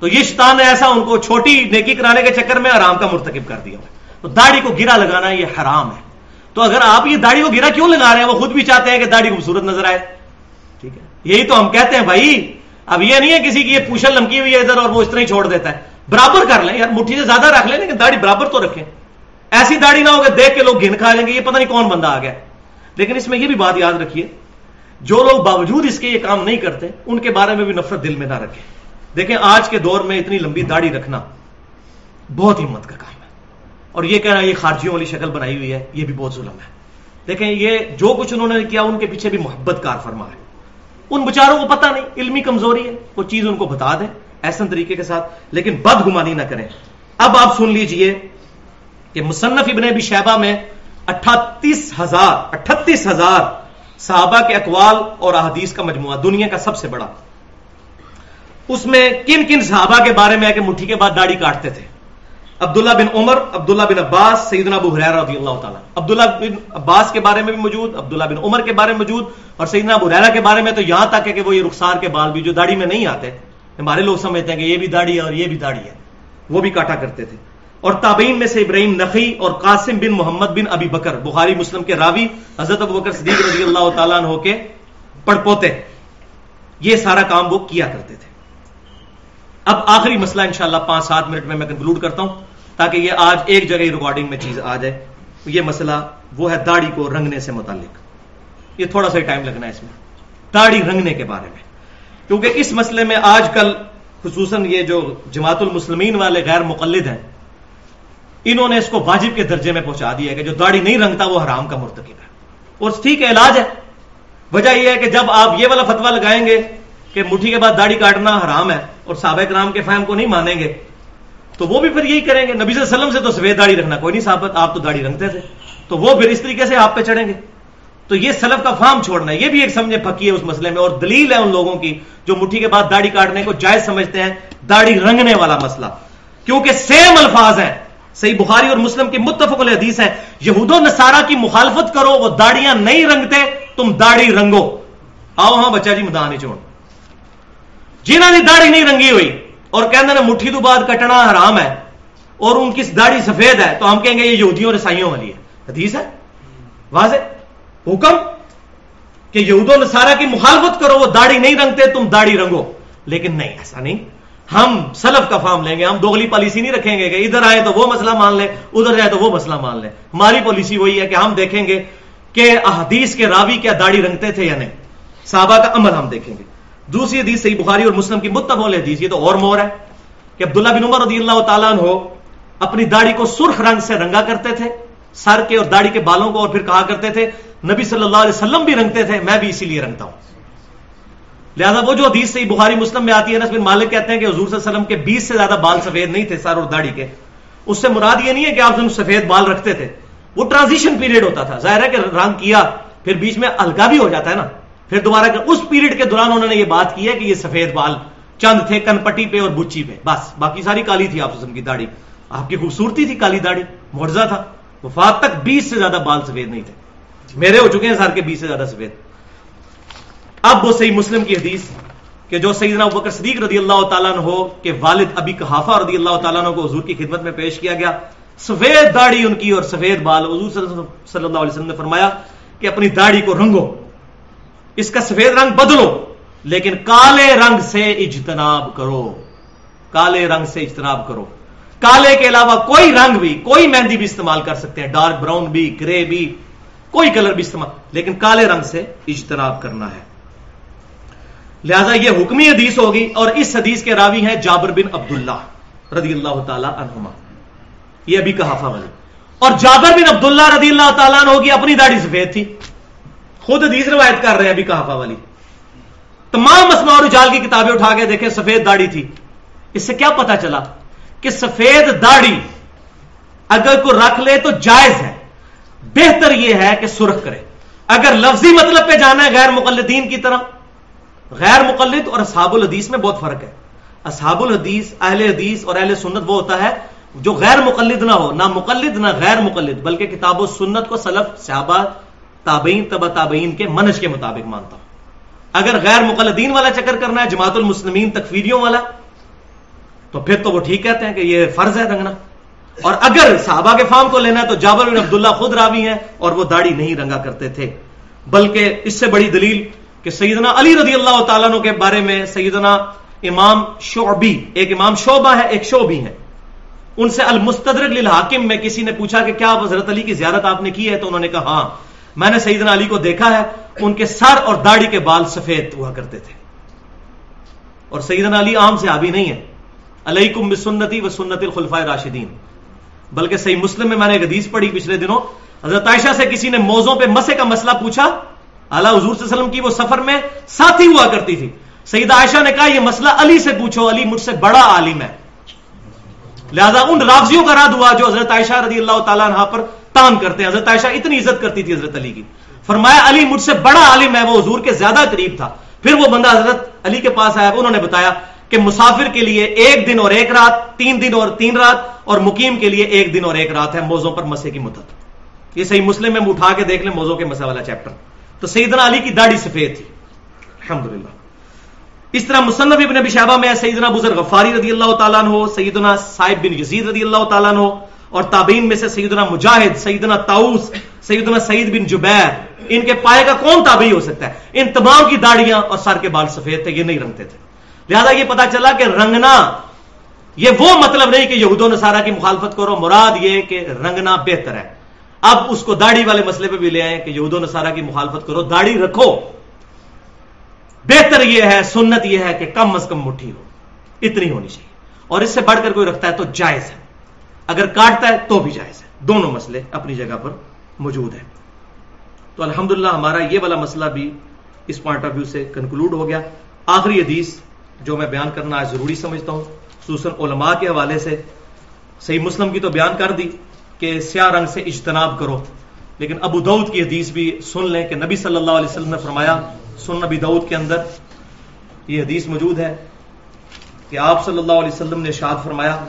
تو یہ شیطان نے ایسا ان کو چھوٹی نیکی کرانے کے چکر میں آرام کا مرتکب کر دیا۔ تو داڑھی کو گرا لگانا یہ حرام ہے۔ تو اگر آپ یہ داڑھی کو گرا کیوں لگا رہے ہیں؟ وہ خود بھی چاہتے ہیں کہ داڑھی خوبصورت نظر آئے۔ یہی تو ہم کہتے ہیں بھائی، اب یہ نہیں ہے کسی کی یہ پوشل لمکی ہوئی ہے ادھر اور وہ اس طرح ہی چھوڑ دیتا ہے۔ برابر کر لیں یار، مٹھی سے زیادہ رکھ لیں، لیکن داڑھی برابر تو رکھیں۔ ایسی داڑھی نہ ہوگا دیکھ کے لوگ گن کھا لیں گے، یہ پتہ نہیں کون بندہ آ گیا۔ لیکن اس میں یہ بھی بات یاد رکھیے، جو لوگ باوجود اس کے یہ کام نہیں کرتے، ان کے بارے میں بھی نفرت دل میں نہ رکھے دیکھیں، آج کے دور میں اتنی لمبی داڑھی رکھنا بہت ہمت کا کام ہے۔ اور یہ کہنا یہ خارجیوں والی شکل بنائی ہوئی ہے، یہ بھی بہت ظلم ہے۔ دیکھیں، یہ جو کچھ انہوں نے کیا، ان کے پیچھے بھی محبت کار فرما ہے۔ ان بچاروں کو پتہ نہیں، علمی کمزوری ہے، وہ چیز ان کو بتا دیں ایسا طریقے کے ساتھ، لیکن بد گمانی نہ کریں۔ اب آپ سن لیجیے کہ مصنف ابن ابی شہبہ میں اٹھتیس ہزار اٹھتیس ہزار صحابہ کے اقوال اور احادیث کا مجموعہ، دنیا کا سب سے بڑا۔ اس میں کن کن صحابہ کے بارے میں ہے کہ مٹھی کے بعد داڑھی کاٹتے تھے؟ عبداللہ بن عمر، عبداللہ بن عباس، سیدنا ابو حریر رضی اللہ تعالیٰ عبداللہ بن عباس کے بارے میں بھی موجود، عبداللہ بن عمر کے بارے میں موجود، اور سیدنا ابو حریرہ کے بارے میں تو یہاں تک ہے کہ وہ یہ رخسار کے بال بھی جو داڑھی میں نہیں آتے، ہمارے لوگ سمجھتے ہیں کہ یہ بھی داڑھی ہے اور یہ بھی داڑھی ہے۔ وہ بھی کاٹا کرتے تھے۔ اور تابعین میں سے ابراہیم نقی اور قاسم بن محمد بن ابی بکر، بخاری مسلم کے راوی، حضرت ابو بکر صدیق رضی اللہ تعالیٰ ہو کے پڑ پوتے یہ سارا کام وہ کیا کرتے تھے۔ اب آخری مسئلہ انشاءاللہ پانچ سات منٹ میں میں کنکلوڈ کرتا ہوں۔ تاکہ یہ آج ایک جگہ ریکارڈنگ میں چیز آ جائے۔ یہ مسئلہ وہ ہے داڑھی کو رنگنے سے متعلق۔ یہ تھوڑا سا ٹائم لگنا ہے اس میں۔ داڑھی رنگنے کے بارے میں۔ کیونکہ اس مسئلے میں آج کل خصوصاً یہ جو جماعت المسلمین والے غیر مقلد ہیں، انہوں نے اس کو واجب کے درجے میں پہنچا دیا کہ جو داڑھی نہیں رنگتا وہ حرام کا مرتکب ہے۔ اور ٹھیک ہے، علاج ہے۔ وجہ یہ ہے کہ جب آپ یہ والا فتوا لگائیں گے کہ مٹھی کے بعد داڑھی کاٹنا حرام ہے اور سابق رام کے فہم کو نہیں مانیں گے تو وہ بھی پھر یہی کریں گے، نبی صلی اللہ علیہ وسلم سے تو سفید داڑھی رکھنا، کوئی نہیں ثابت آپ تو داڑھی رنگتے تھے۔ تو وہ پھر اس طریقے سے آپ پہ چڑھیں گے۔ تو یہ سلف کا فارم چھوڑنا ہے، یہ بھی ایک سمجھے پکی ہے اس مسئلے میں، اور دلیل ہے ان لوگوں کی جو مٹھی کے بعد داڑھی کاٹنے کو جائز سمجھتے ہیں، داڑھی رنگنے والا مسئلہ۔ کیونکہ سیم الفاظ ہیں، صحیح بخاری اور مسلم کی متفق الحدیث ہے یہود و نصارہ کی مخالفت کرو، وہ داڑیاں نہیں رنگتے، تم داڑھی رنگو۔ آؤ ہاں بچہ جی مدانی چون جنہوں نے داڑھی نہیں رنگی ہوئی اور کہنا نا مٹھی تو بعد کٹنا حرام ہے اور ان کی داڑھی سفید ہے تو ہم کہیں گے یہ یہودیوں اور عیسائیوں والی ہے۔ حدیث ہے؟ واضح؟ حکم؟ کہ یہود و نصارہ کی مخالفت کرو، وہ داڑھی نہیں رنگتے، تم داڑھی رنگو۔ لیکن نہیں، ایسا نہیں۔ ہم سلف کا فارم لیں گے، ہم دوگلی پالیسی نہیں رکھیں گے کہ ادھر آئے تو وہ مسئلہ مان لیں، ادھر جائے تو وہ مسئلہ مان لیں۔ ہماری پالیسی وہی ہے کہ ہم دیکھیں گے کہ احادیث کے راوی کیا داڑھی رنگتے تھے یا نہیں۔ صحابہ کا عمل ہم دیکھیں گے۔ دوسری حدیث صحیح بخاری اور مسلم کی متبول حدیث، یہ تو اور مور ہے کہ عبداللہ بن عمر رضی اللہ تعالیٰ ہو اپنی داڑھی کو سرخ رنگ سے رنگا کرتے تھے، سر کے اور داڑھی کے بالوں کو اور پھر کہا کرتے تھے، نبی صلی اللہ علیہ وسلم بھی رنگتے تھے، میں بھی اسی لیے رنگتا ہوں۔ لہٰذا وہ جو حدیث سے بخاری مسلم میں آتی ہے بن مالک کہتے ہیں کہ حضور صلی اللہ علیہ وسلم کے بیس سے زیادہ بال سفید نہیں تھے، سر اور داڑھی کے۔ اس سے مراد یہ نہیں ہے کہ آپ سفید بال رکھتے تھے، وہ ٹرانزیشن پیریڈ ہوتا تھا۔ ظاہر ہے کہ رنگ کیا، پھر بیچ میں الگا بھی ہو جاتا ہے نا۔ پھر دوبارہ اس پیریڈ کے دوران انہوں نے یہ بات کی ہے کہ یہ سفید بال چند تھے کن پٹی پہ اور بچی پہ۔ بس، باقی ساری کالی تھی آپ کی داڑھی۔ آپ کی خوبصورتی تھی کالی داڑھی مرزا تھا۔ وفات تک بیس سے زیادہ بال سفید نہیں تھے۔ میرے ہو چکے ہیں سر کے بیس سے زیادہ سفید۔ اب وہ صحیح مسلم کی حدیث کہ جو سیدنا بکر صدیق رضی اللہ تعالیٰ ہو کہ والد ابھی کہافہ رضی اللہ تعالیٰ کو حضور کی خدمت میں پیش کیا گیا۔ سفید داڑھی ان کی اور سفید بال۔ حضور صلی اللہ علیہ وسلم نے فرمایا کہ اپنی داڑھی کو رنگو۔ اس کا سفید رنگ بدلو، لیکن کالے رنگ سے اجتناب کرو۔ کالے رنگ سے اجتناب کرو۔ کالے کے علاوہ کوئی رنگ بھی، کوئی مہندی بھی استعمال کر سکتے ہیں۔ ڈارک براؤن بھی، گرے بھی، کوئی کلر بھی استعمال۔ لیکن کالے رنگ سے اجتناب کرنا ہے۔ لہذا یہ حکمی حدیث ہوگی اور اس حدیث کے راوی ہیں جابر بن عبداللہ رضی اللہ تعالی عنہما۔ یہ ابھی کہافا والی اور جابر بن عبداللہ رضی اللہ تعالیٰ عنہ کی اپنی داڑھی سفید تھی۔ خود حدیث روایت کر رہے ہیں ابھی کہافا والی۔ تمام مسما اور جال کی کتابیں اٹھا کے دیکھیں، سفید داڑھی تھی۔ اس سے کیا پتا چلا کہ سفید داڑھی اگر کوئی رکھ لے تو جائز ہے۔ بہتر یہ ہے کہ سرخ کرے۔ اگر لفظی مطلب پہ جانا ہے غیر مقلدین کی طرح، غیر مقلد اور اصحاب الحدیث میں بہت فرق ہے۔ اصحاب الحدیث، اہل حدیث اور اہل سنت وہ ہوتا ہے جو غیر مقلد نہ ہو، نہ مقلد نہ غیر مقلد، بلکہ کتاب و سنت کو سلف، صحابہ تابعین تبا تابعین کے منج کے مطابق مانتا ہوں۔ اگر غیر مقلدین والا چکر کرنا ہے، جماعت المسلمین تکفیریوں والا، تو پھر تو وہ ٹھیک کہتے ہیں کہ یہ فرض ہے رنگنا۔ اور اگر صحابہ کے فارم کو لینا ہے، تو جابر بن عبداللہ خود راوی ہیں اور وہ داڑھی نہیں رنگا کرتے تھے۔ بلکہ اس سے بڑی دلیل کہ سیدنا علی رضی اللہ تعالیٰ کے بارے میں سیدنا امام شعبی، ایک امام شعبہ ہے، ایک شعبی ہے ان سے المستدرک للحاکم میں کسی نے پوچھا کہ کیا حضرت علی کی زیارت آپ نے کی ہے؟ تو انہوں نے کہا ہاں میں نے سیدنا علی کو دیکھا ہے، ان کے سر اور داڑھی کے بال سفید ہوا کرتے تھے۔ اور سیدنا علی عام سے آبی نہیں ہے علیکم بسنتی و سنت الخلفاء راشدین بلکہ صحیح مسلم میں میں نے ایک حدیث پڑھی پچھلے دنوں۔ حضرت عائشہ سے کسی نے موزوں پہ مسے کا مسئلہ پوچھا، اعلیٰ حضور صلی اللہ علیہ وسلم کی وہ سفر میں ساتھی ہوا کرتی تھی۔ سیدہ عائشہ نے کہا، یہ مسئلہ علی سے پوچھو، علی مجھ سے بڑا عالم ہے۔ لہذا ان رافضیوں کا رد ہوا جو حضرت عائشہ رضی اللہ تعالیٰ عنہ پر تان کرتے ہیں۔ حضرت عائشہ اتنی عزت کرتی تھی حضرت علی کی۔ فرمایا، علی مجھ سے بڑا عالم ہے، وہ حضور کے زیادہ قریب تھا۔ پھر وہ بندہ حضرت علی کے پاس آیا، انہوں نے بتایا کہ مسافر کے لیے ایک دن اور ایک رات، تین دن اور تین رات، اور مقیم کے لیے ایک دن اور ایک رات ہے موزوں پر مسے کی مدت۔ یہ صحیح مسلم میں اٹھا کے دیکھ لیں موزوں کے مسے والا چیپٹر۔ تو سیدنا علی کی داڑھی سفید تھی۔ الحمدللہ۔ اس طرح مصنف ابن ابی شہبہ میں سیدنا بزر غفاری رضی اللہ تعالیٰ عنہ، سیدنا صاحب بن یزید رضی اللہ تعالیٰ عنہ اور تابعین میں سے سیدنا مجاہد، سیدنا تاؤس سیدنا سعید بن جبیر، ان کے پائے کا کون تابعی ہو سکتا ہے؟ ان تمام کی داڑیاں اور سر کے بال سفید تھے، یہ نہیں رنگتے تھے۔ لہذا یہ پتا چلا کہ رنگنا، یہ وہ مطلب نہیں کہ یہود و نصارہ کی مخالفت کرو، مراد یہ کہ رنگنا بہتر ہے۔ اب اس کو داڑھی والے مسئلے پہ بھی لے آئے کہ یہود و نصارہ کی مخالفت کرو، داڑھی رکھو۔ بہتر یہ ہے، سنت یہ ہے کہ کم از کم مٹھی ہو، اتنی ہونی چاہیے۔ اور اس سے بڑھ کر کوئی رکھتا ہے تو جائز ہے۔ اگر کاٹتا ہے تو بھی جائز ہے۔ دونوں مسئلے اپنی جگہ پر موجود ہیں۔ تو الحمدللہ ہمارا یہ والا مسئلہ بھی اس پوائنٹ آف ویو سے کنکلوڈ ہو گیا۔ آخری حدیث جو میں بیان کرنا آج ضروری سمجھتا ہوں، خصوصاً علماء کے حوالے سے۔ صحیح مسلم کی تو بیان کر دی کہ سیاہ رنگ سے اجتناب کرو۔ لیکن ابو دعود کی حدیث بھی سن لیں کہ نبی صلی اللہ علیہ وسلم نے فرمایا سن نبی دعود کے اندر یہ حدیث موجود ہے کہ آپ صلی اللہ علیہ وسلم نے شاد فرمایا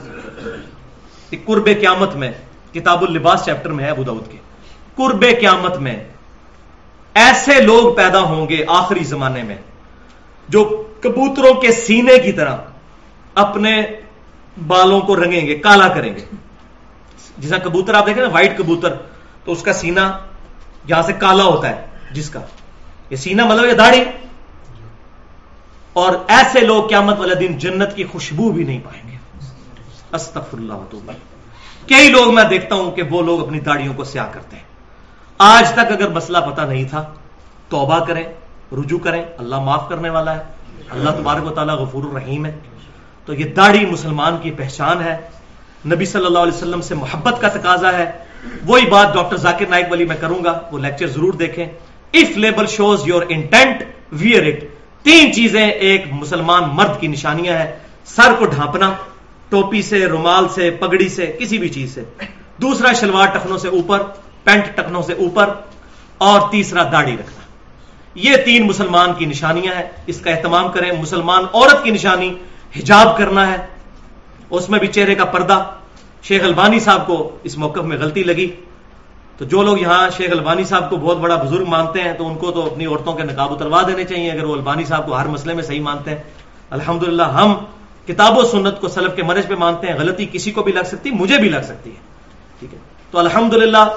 قرب قیامت میں کتاب اللباس چیپٹر میں ہے ابو دعود کے۔ قرب قیامت میں ایسے لوگ پیدا ہوں گے آخری زمانے میں جو کبوتروں کے سینے کی طرح اپنے بالوں کو رنگیں گے، کالا کریں گے۔ جیسا کبوتر آپ دیکھیں نا وائٹ کبوتر، تو اس کا سینا یہاں سے کالا ہوتا ہے، جس کا۔ یہ سینا مطلب یہ داڑھی۔ اور ایسے لوگ قیامت والے دن جنت کی خوشبو بھی نہیں پائیں گے۔ استغفر اللہ کئی لوگ میں دیکھتا ہوں کہ وہ لوگ اپنی داڑیوں کو سیاہ کرتے ہیں۔ آج تک اگر مسئلہ پتا نہیں تھا، توبہ کریں، رجوع کریں، اللہ معاف کرنے والا ہے۔ اللہ تبارک و تعالیٰ غفور الرحیم ہے۔ تو یہ داڑھی مسلمان کی پہچان ہے۔ نبی صلی اللہ علیہ وسلم سے محبت کا تقاضا ہے۔ وہی بات ڈاکٹر ذاکر نائک والی میں کروں گا۔ وہ لیکچر ضرور دیکھیں۔ If label shows your intent where it تین چیزیں ایک مسلمان مرد کی نشانیاں ہیں۔ سر کو ڈھانپنا ٹوپی سے، رومال سے، پگڑی سے، کسی بھی چیز سے۔ دوسرا شلوار ٹخنوں سے اوپر، پینٹ ٹخنوں سے اوپر، اور تیسرا داڑھی رکھنا۔ یہ تین مسلمان کی نشانیاں ہیں۔ اس کا اہتمام کریں۔ مسلمان عورت کی نشانی حجاب کرنا ہے۔ اس میں بھی چہرے کا پردہ۔ شیخ البانی صاحب کو اس موقف میں غلطی لگی۔ تو جو لوگ یہاں شیخ البانی صاحب کو بہت بڑا بزرگ مانتے ہیں، تو ان کو تو اپنی عورتوں کے نقاب اتروا دینے چاہیے، اگر وہ البانی صاحب کو ہر مسئلے میں صحیح مانتے ہیں۔ الحمدللہ، ہم کتاب و سنت کو سلف کے منج پہ مانتے ہیں، غلطی کسی کو بھی لگ سکتی، مجھے بھی لگ سکتی ہے، ٹھیک ہے؟ تو الحمدللہ،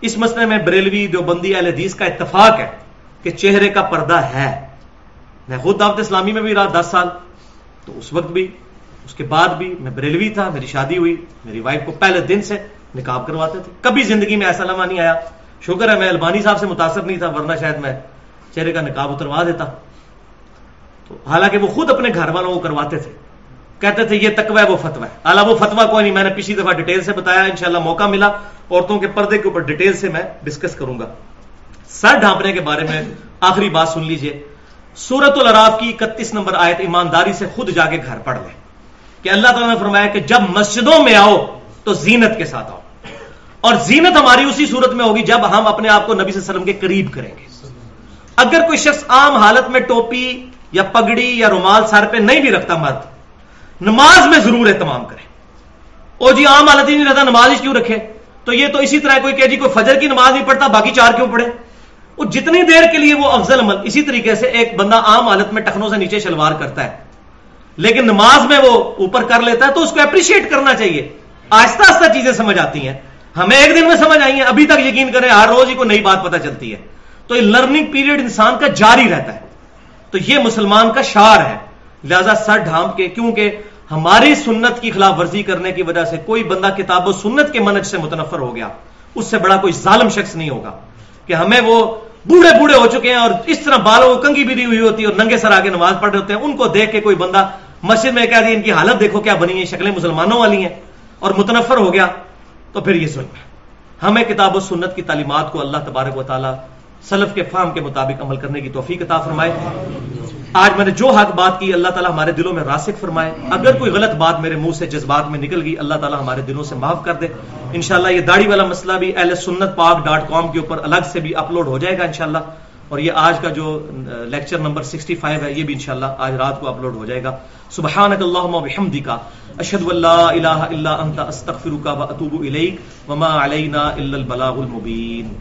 اس مسئلے میں بریلوی دیوبندی اہل حدیث کا اتفاق ہے کہ چہرے کا پردہ ہے۔ میں خود دعوت اسلامی میں بھی رہا، دس سال، تو اس وقت بھی، اس کے بعد بھی میں بریلوی تھا، میری شادی ہوئی، میری وائف کو پہلے دن سے نکاب کرواتے تھے۔ کبھی زندگی میں ایسا لمحہ نہیں آیا۔ شکر ہے، میں البانی صاحب سے متاثر نہیں تھا، ورنہ شاید میں چہرے کا نکاب اتروا دیتا۔ تو حالانکہ وہ خود اپنے گھر والوں کو کرواتے تھے۔ کہتے تھے، یہ تکوا وہ فتوا ہے۔ اعلیٰ وہ فتوا کوئی نہیں، میں نے پچھلی دفعہ ڈیٹیل سے بتایا، انشاءاللہ موقع ملا۔ عورتوں کے پردے کے اوپر ڈیٹیل سے میں ڈسکس کروں گا۔ سر ڈھانپنے کے بارے میں آخری بات سن لیجیے۔ سورت الراف کی اکتیس نمبر آیت ایمانداری سے خود جا کے گھر پڑھ لیں۔ کہ اللہ تعالیٰ نے فرمایا کہ جب مسجدوں میں آؤ تو زینت کے ساتھ آؤ۔ اور زینت ہماری اسی صورت میں ہوگی جب ہم اپنے آپ کو نبی صلی اللہ علیہ وسلم کے قریب کریں گے۔ اگر کوئی شخص عام حالت میں ٹوپی یا پگڑی یا رومال سر پہ نہیں بھی رکھتا مرد نماز میں ضرور اہتمام کرے او جی عام حالت ہی نہیں رہتا، نماز کیوں رکھے؟ تو یہ تو اسی طرح کوئی کہ جی کوئی فجر کی نماز نہیں پڑھتا، باقی چار کیوں پڑھے؟ وہ جتنی دیر کے لیے وہ افضل عمل، اسی طریقے سے ایک بندہ عام حالت میں ٹخنوں سے نیچے شلوار کرتا ہے۔ لیکن نماز میں وہ اوپر کر لیتا ہے تو اس کو اپریشیٹ کرنا چاہیے۔ آہستہ آہستہ چیزیں سمجھ آتی ہیں۔ ہمیں ایک دن میں سمجھ آئی ہیں، ابھی تک یقین کریں، ہر روز ہی کوئی نئی بات پتہ چلتی ہے۔ تو یہ لرننگ پیریڈ انسان کا جاری رہتا ہے۔ تو یہ مسلمان کا شعر ہے۔ لہذا سر ڈھانپ کے کیونکہ ہماری سنت کی خلاف ورزی کرنے کی وجہ سے کوئی بندہ کتاب و سنت کے منج سے متنفر ہو گیا۔ اس سے بڑا کوئی ظالم شخص نہیں ہوگا۔ کہ ہمیں وہ بوڑھے بوڑھے ہو چکے ہیں اور اس طرح بالوں کو کنگی بھی ہوئی ہوتی ہے اور ننگے سر آگے نماز پڑھ رہے ہوتے ہیں۔ ان کو دیکھ کے کوئی بندہ مسجد میں کہہ دی ان کی حالت دیکھو کیا بنی ہے شکلیں مسلمانوں والی ہیں اور متنفر ہو گیا۔ تو پھر یہ سن ہمیں کتاب و سنت کی تعلیمات کو اللہ تبارک و تعالیٰ سلف کے فام کے مطابق عمل کرنے کی توفیق عطا فرمائے۔ آج میں نے جو حق بات کی، اللہ تعالیٰ ہمارے دلوں میں راسک فرمائے۔ اگر کوئی غلط بات میرے منہ سے، جذبات میں نکل گئی، اللہ تعالیٰ ہمارے دلوں سے معاف کر دے۔ انشاءاللہ یہ داڑھی والا مسئلہ بھی اہل سنت پاک ڈاٹ کام کے اوپر الگ سے بھی اپلوڈ ہو جائے گا انشاءاللہ۔ اور یہ آج کا جو لیکچر نمبر 65 ہے، یہ بھی انشاءاللہ آج رات کو اپلوڈ ہو جائے گا۔ سبحانک اللہم و بحمدکا اشہد اللہ الہ الا انت استغفرکا و اتوب الیک، وما علینا الا البلاغ المبین۔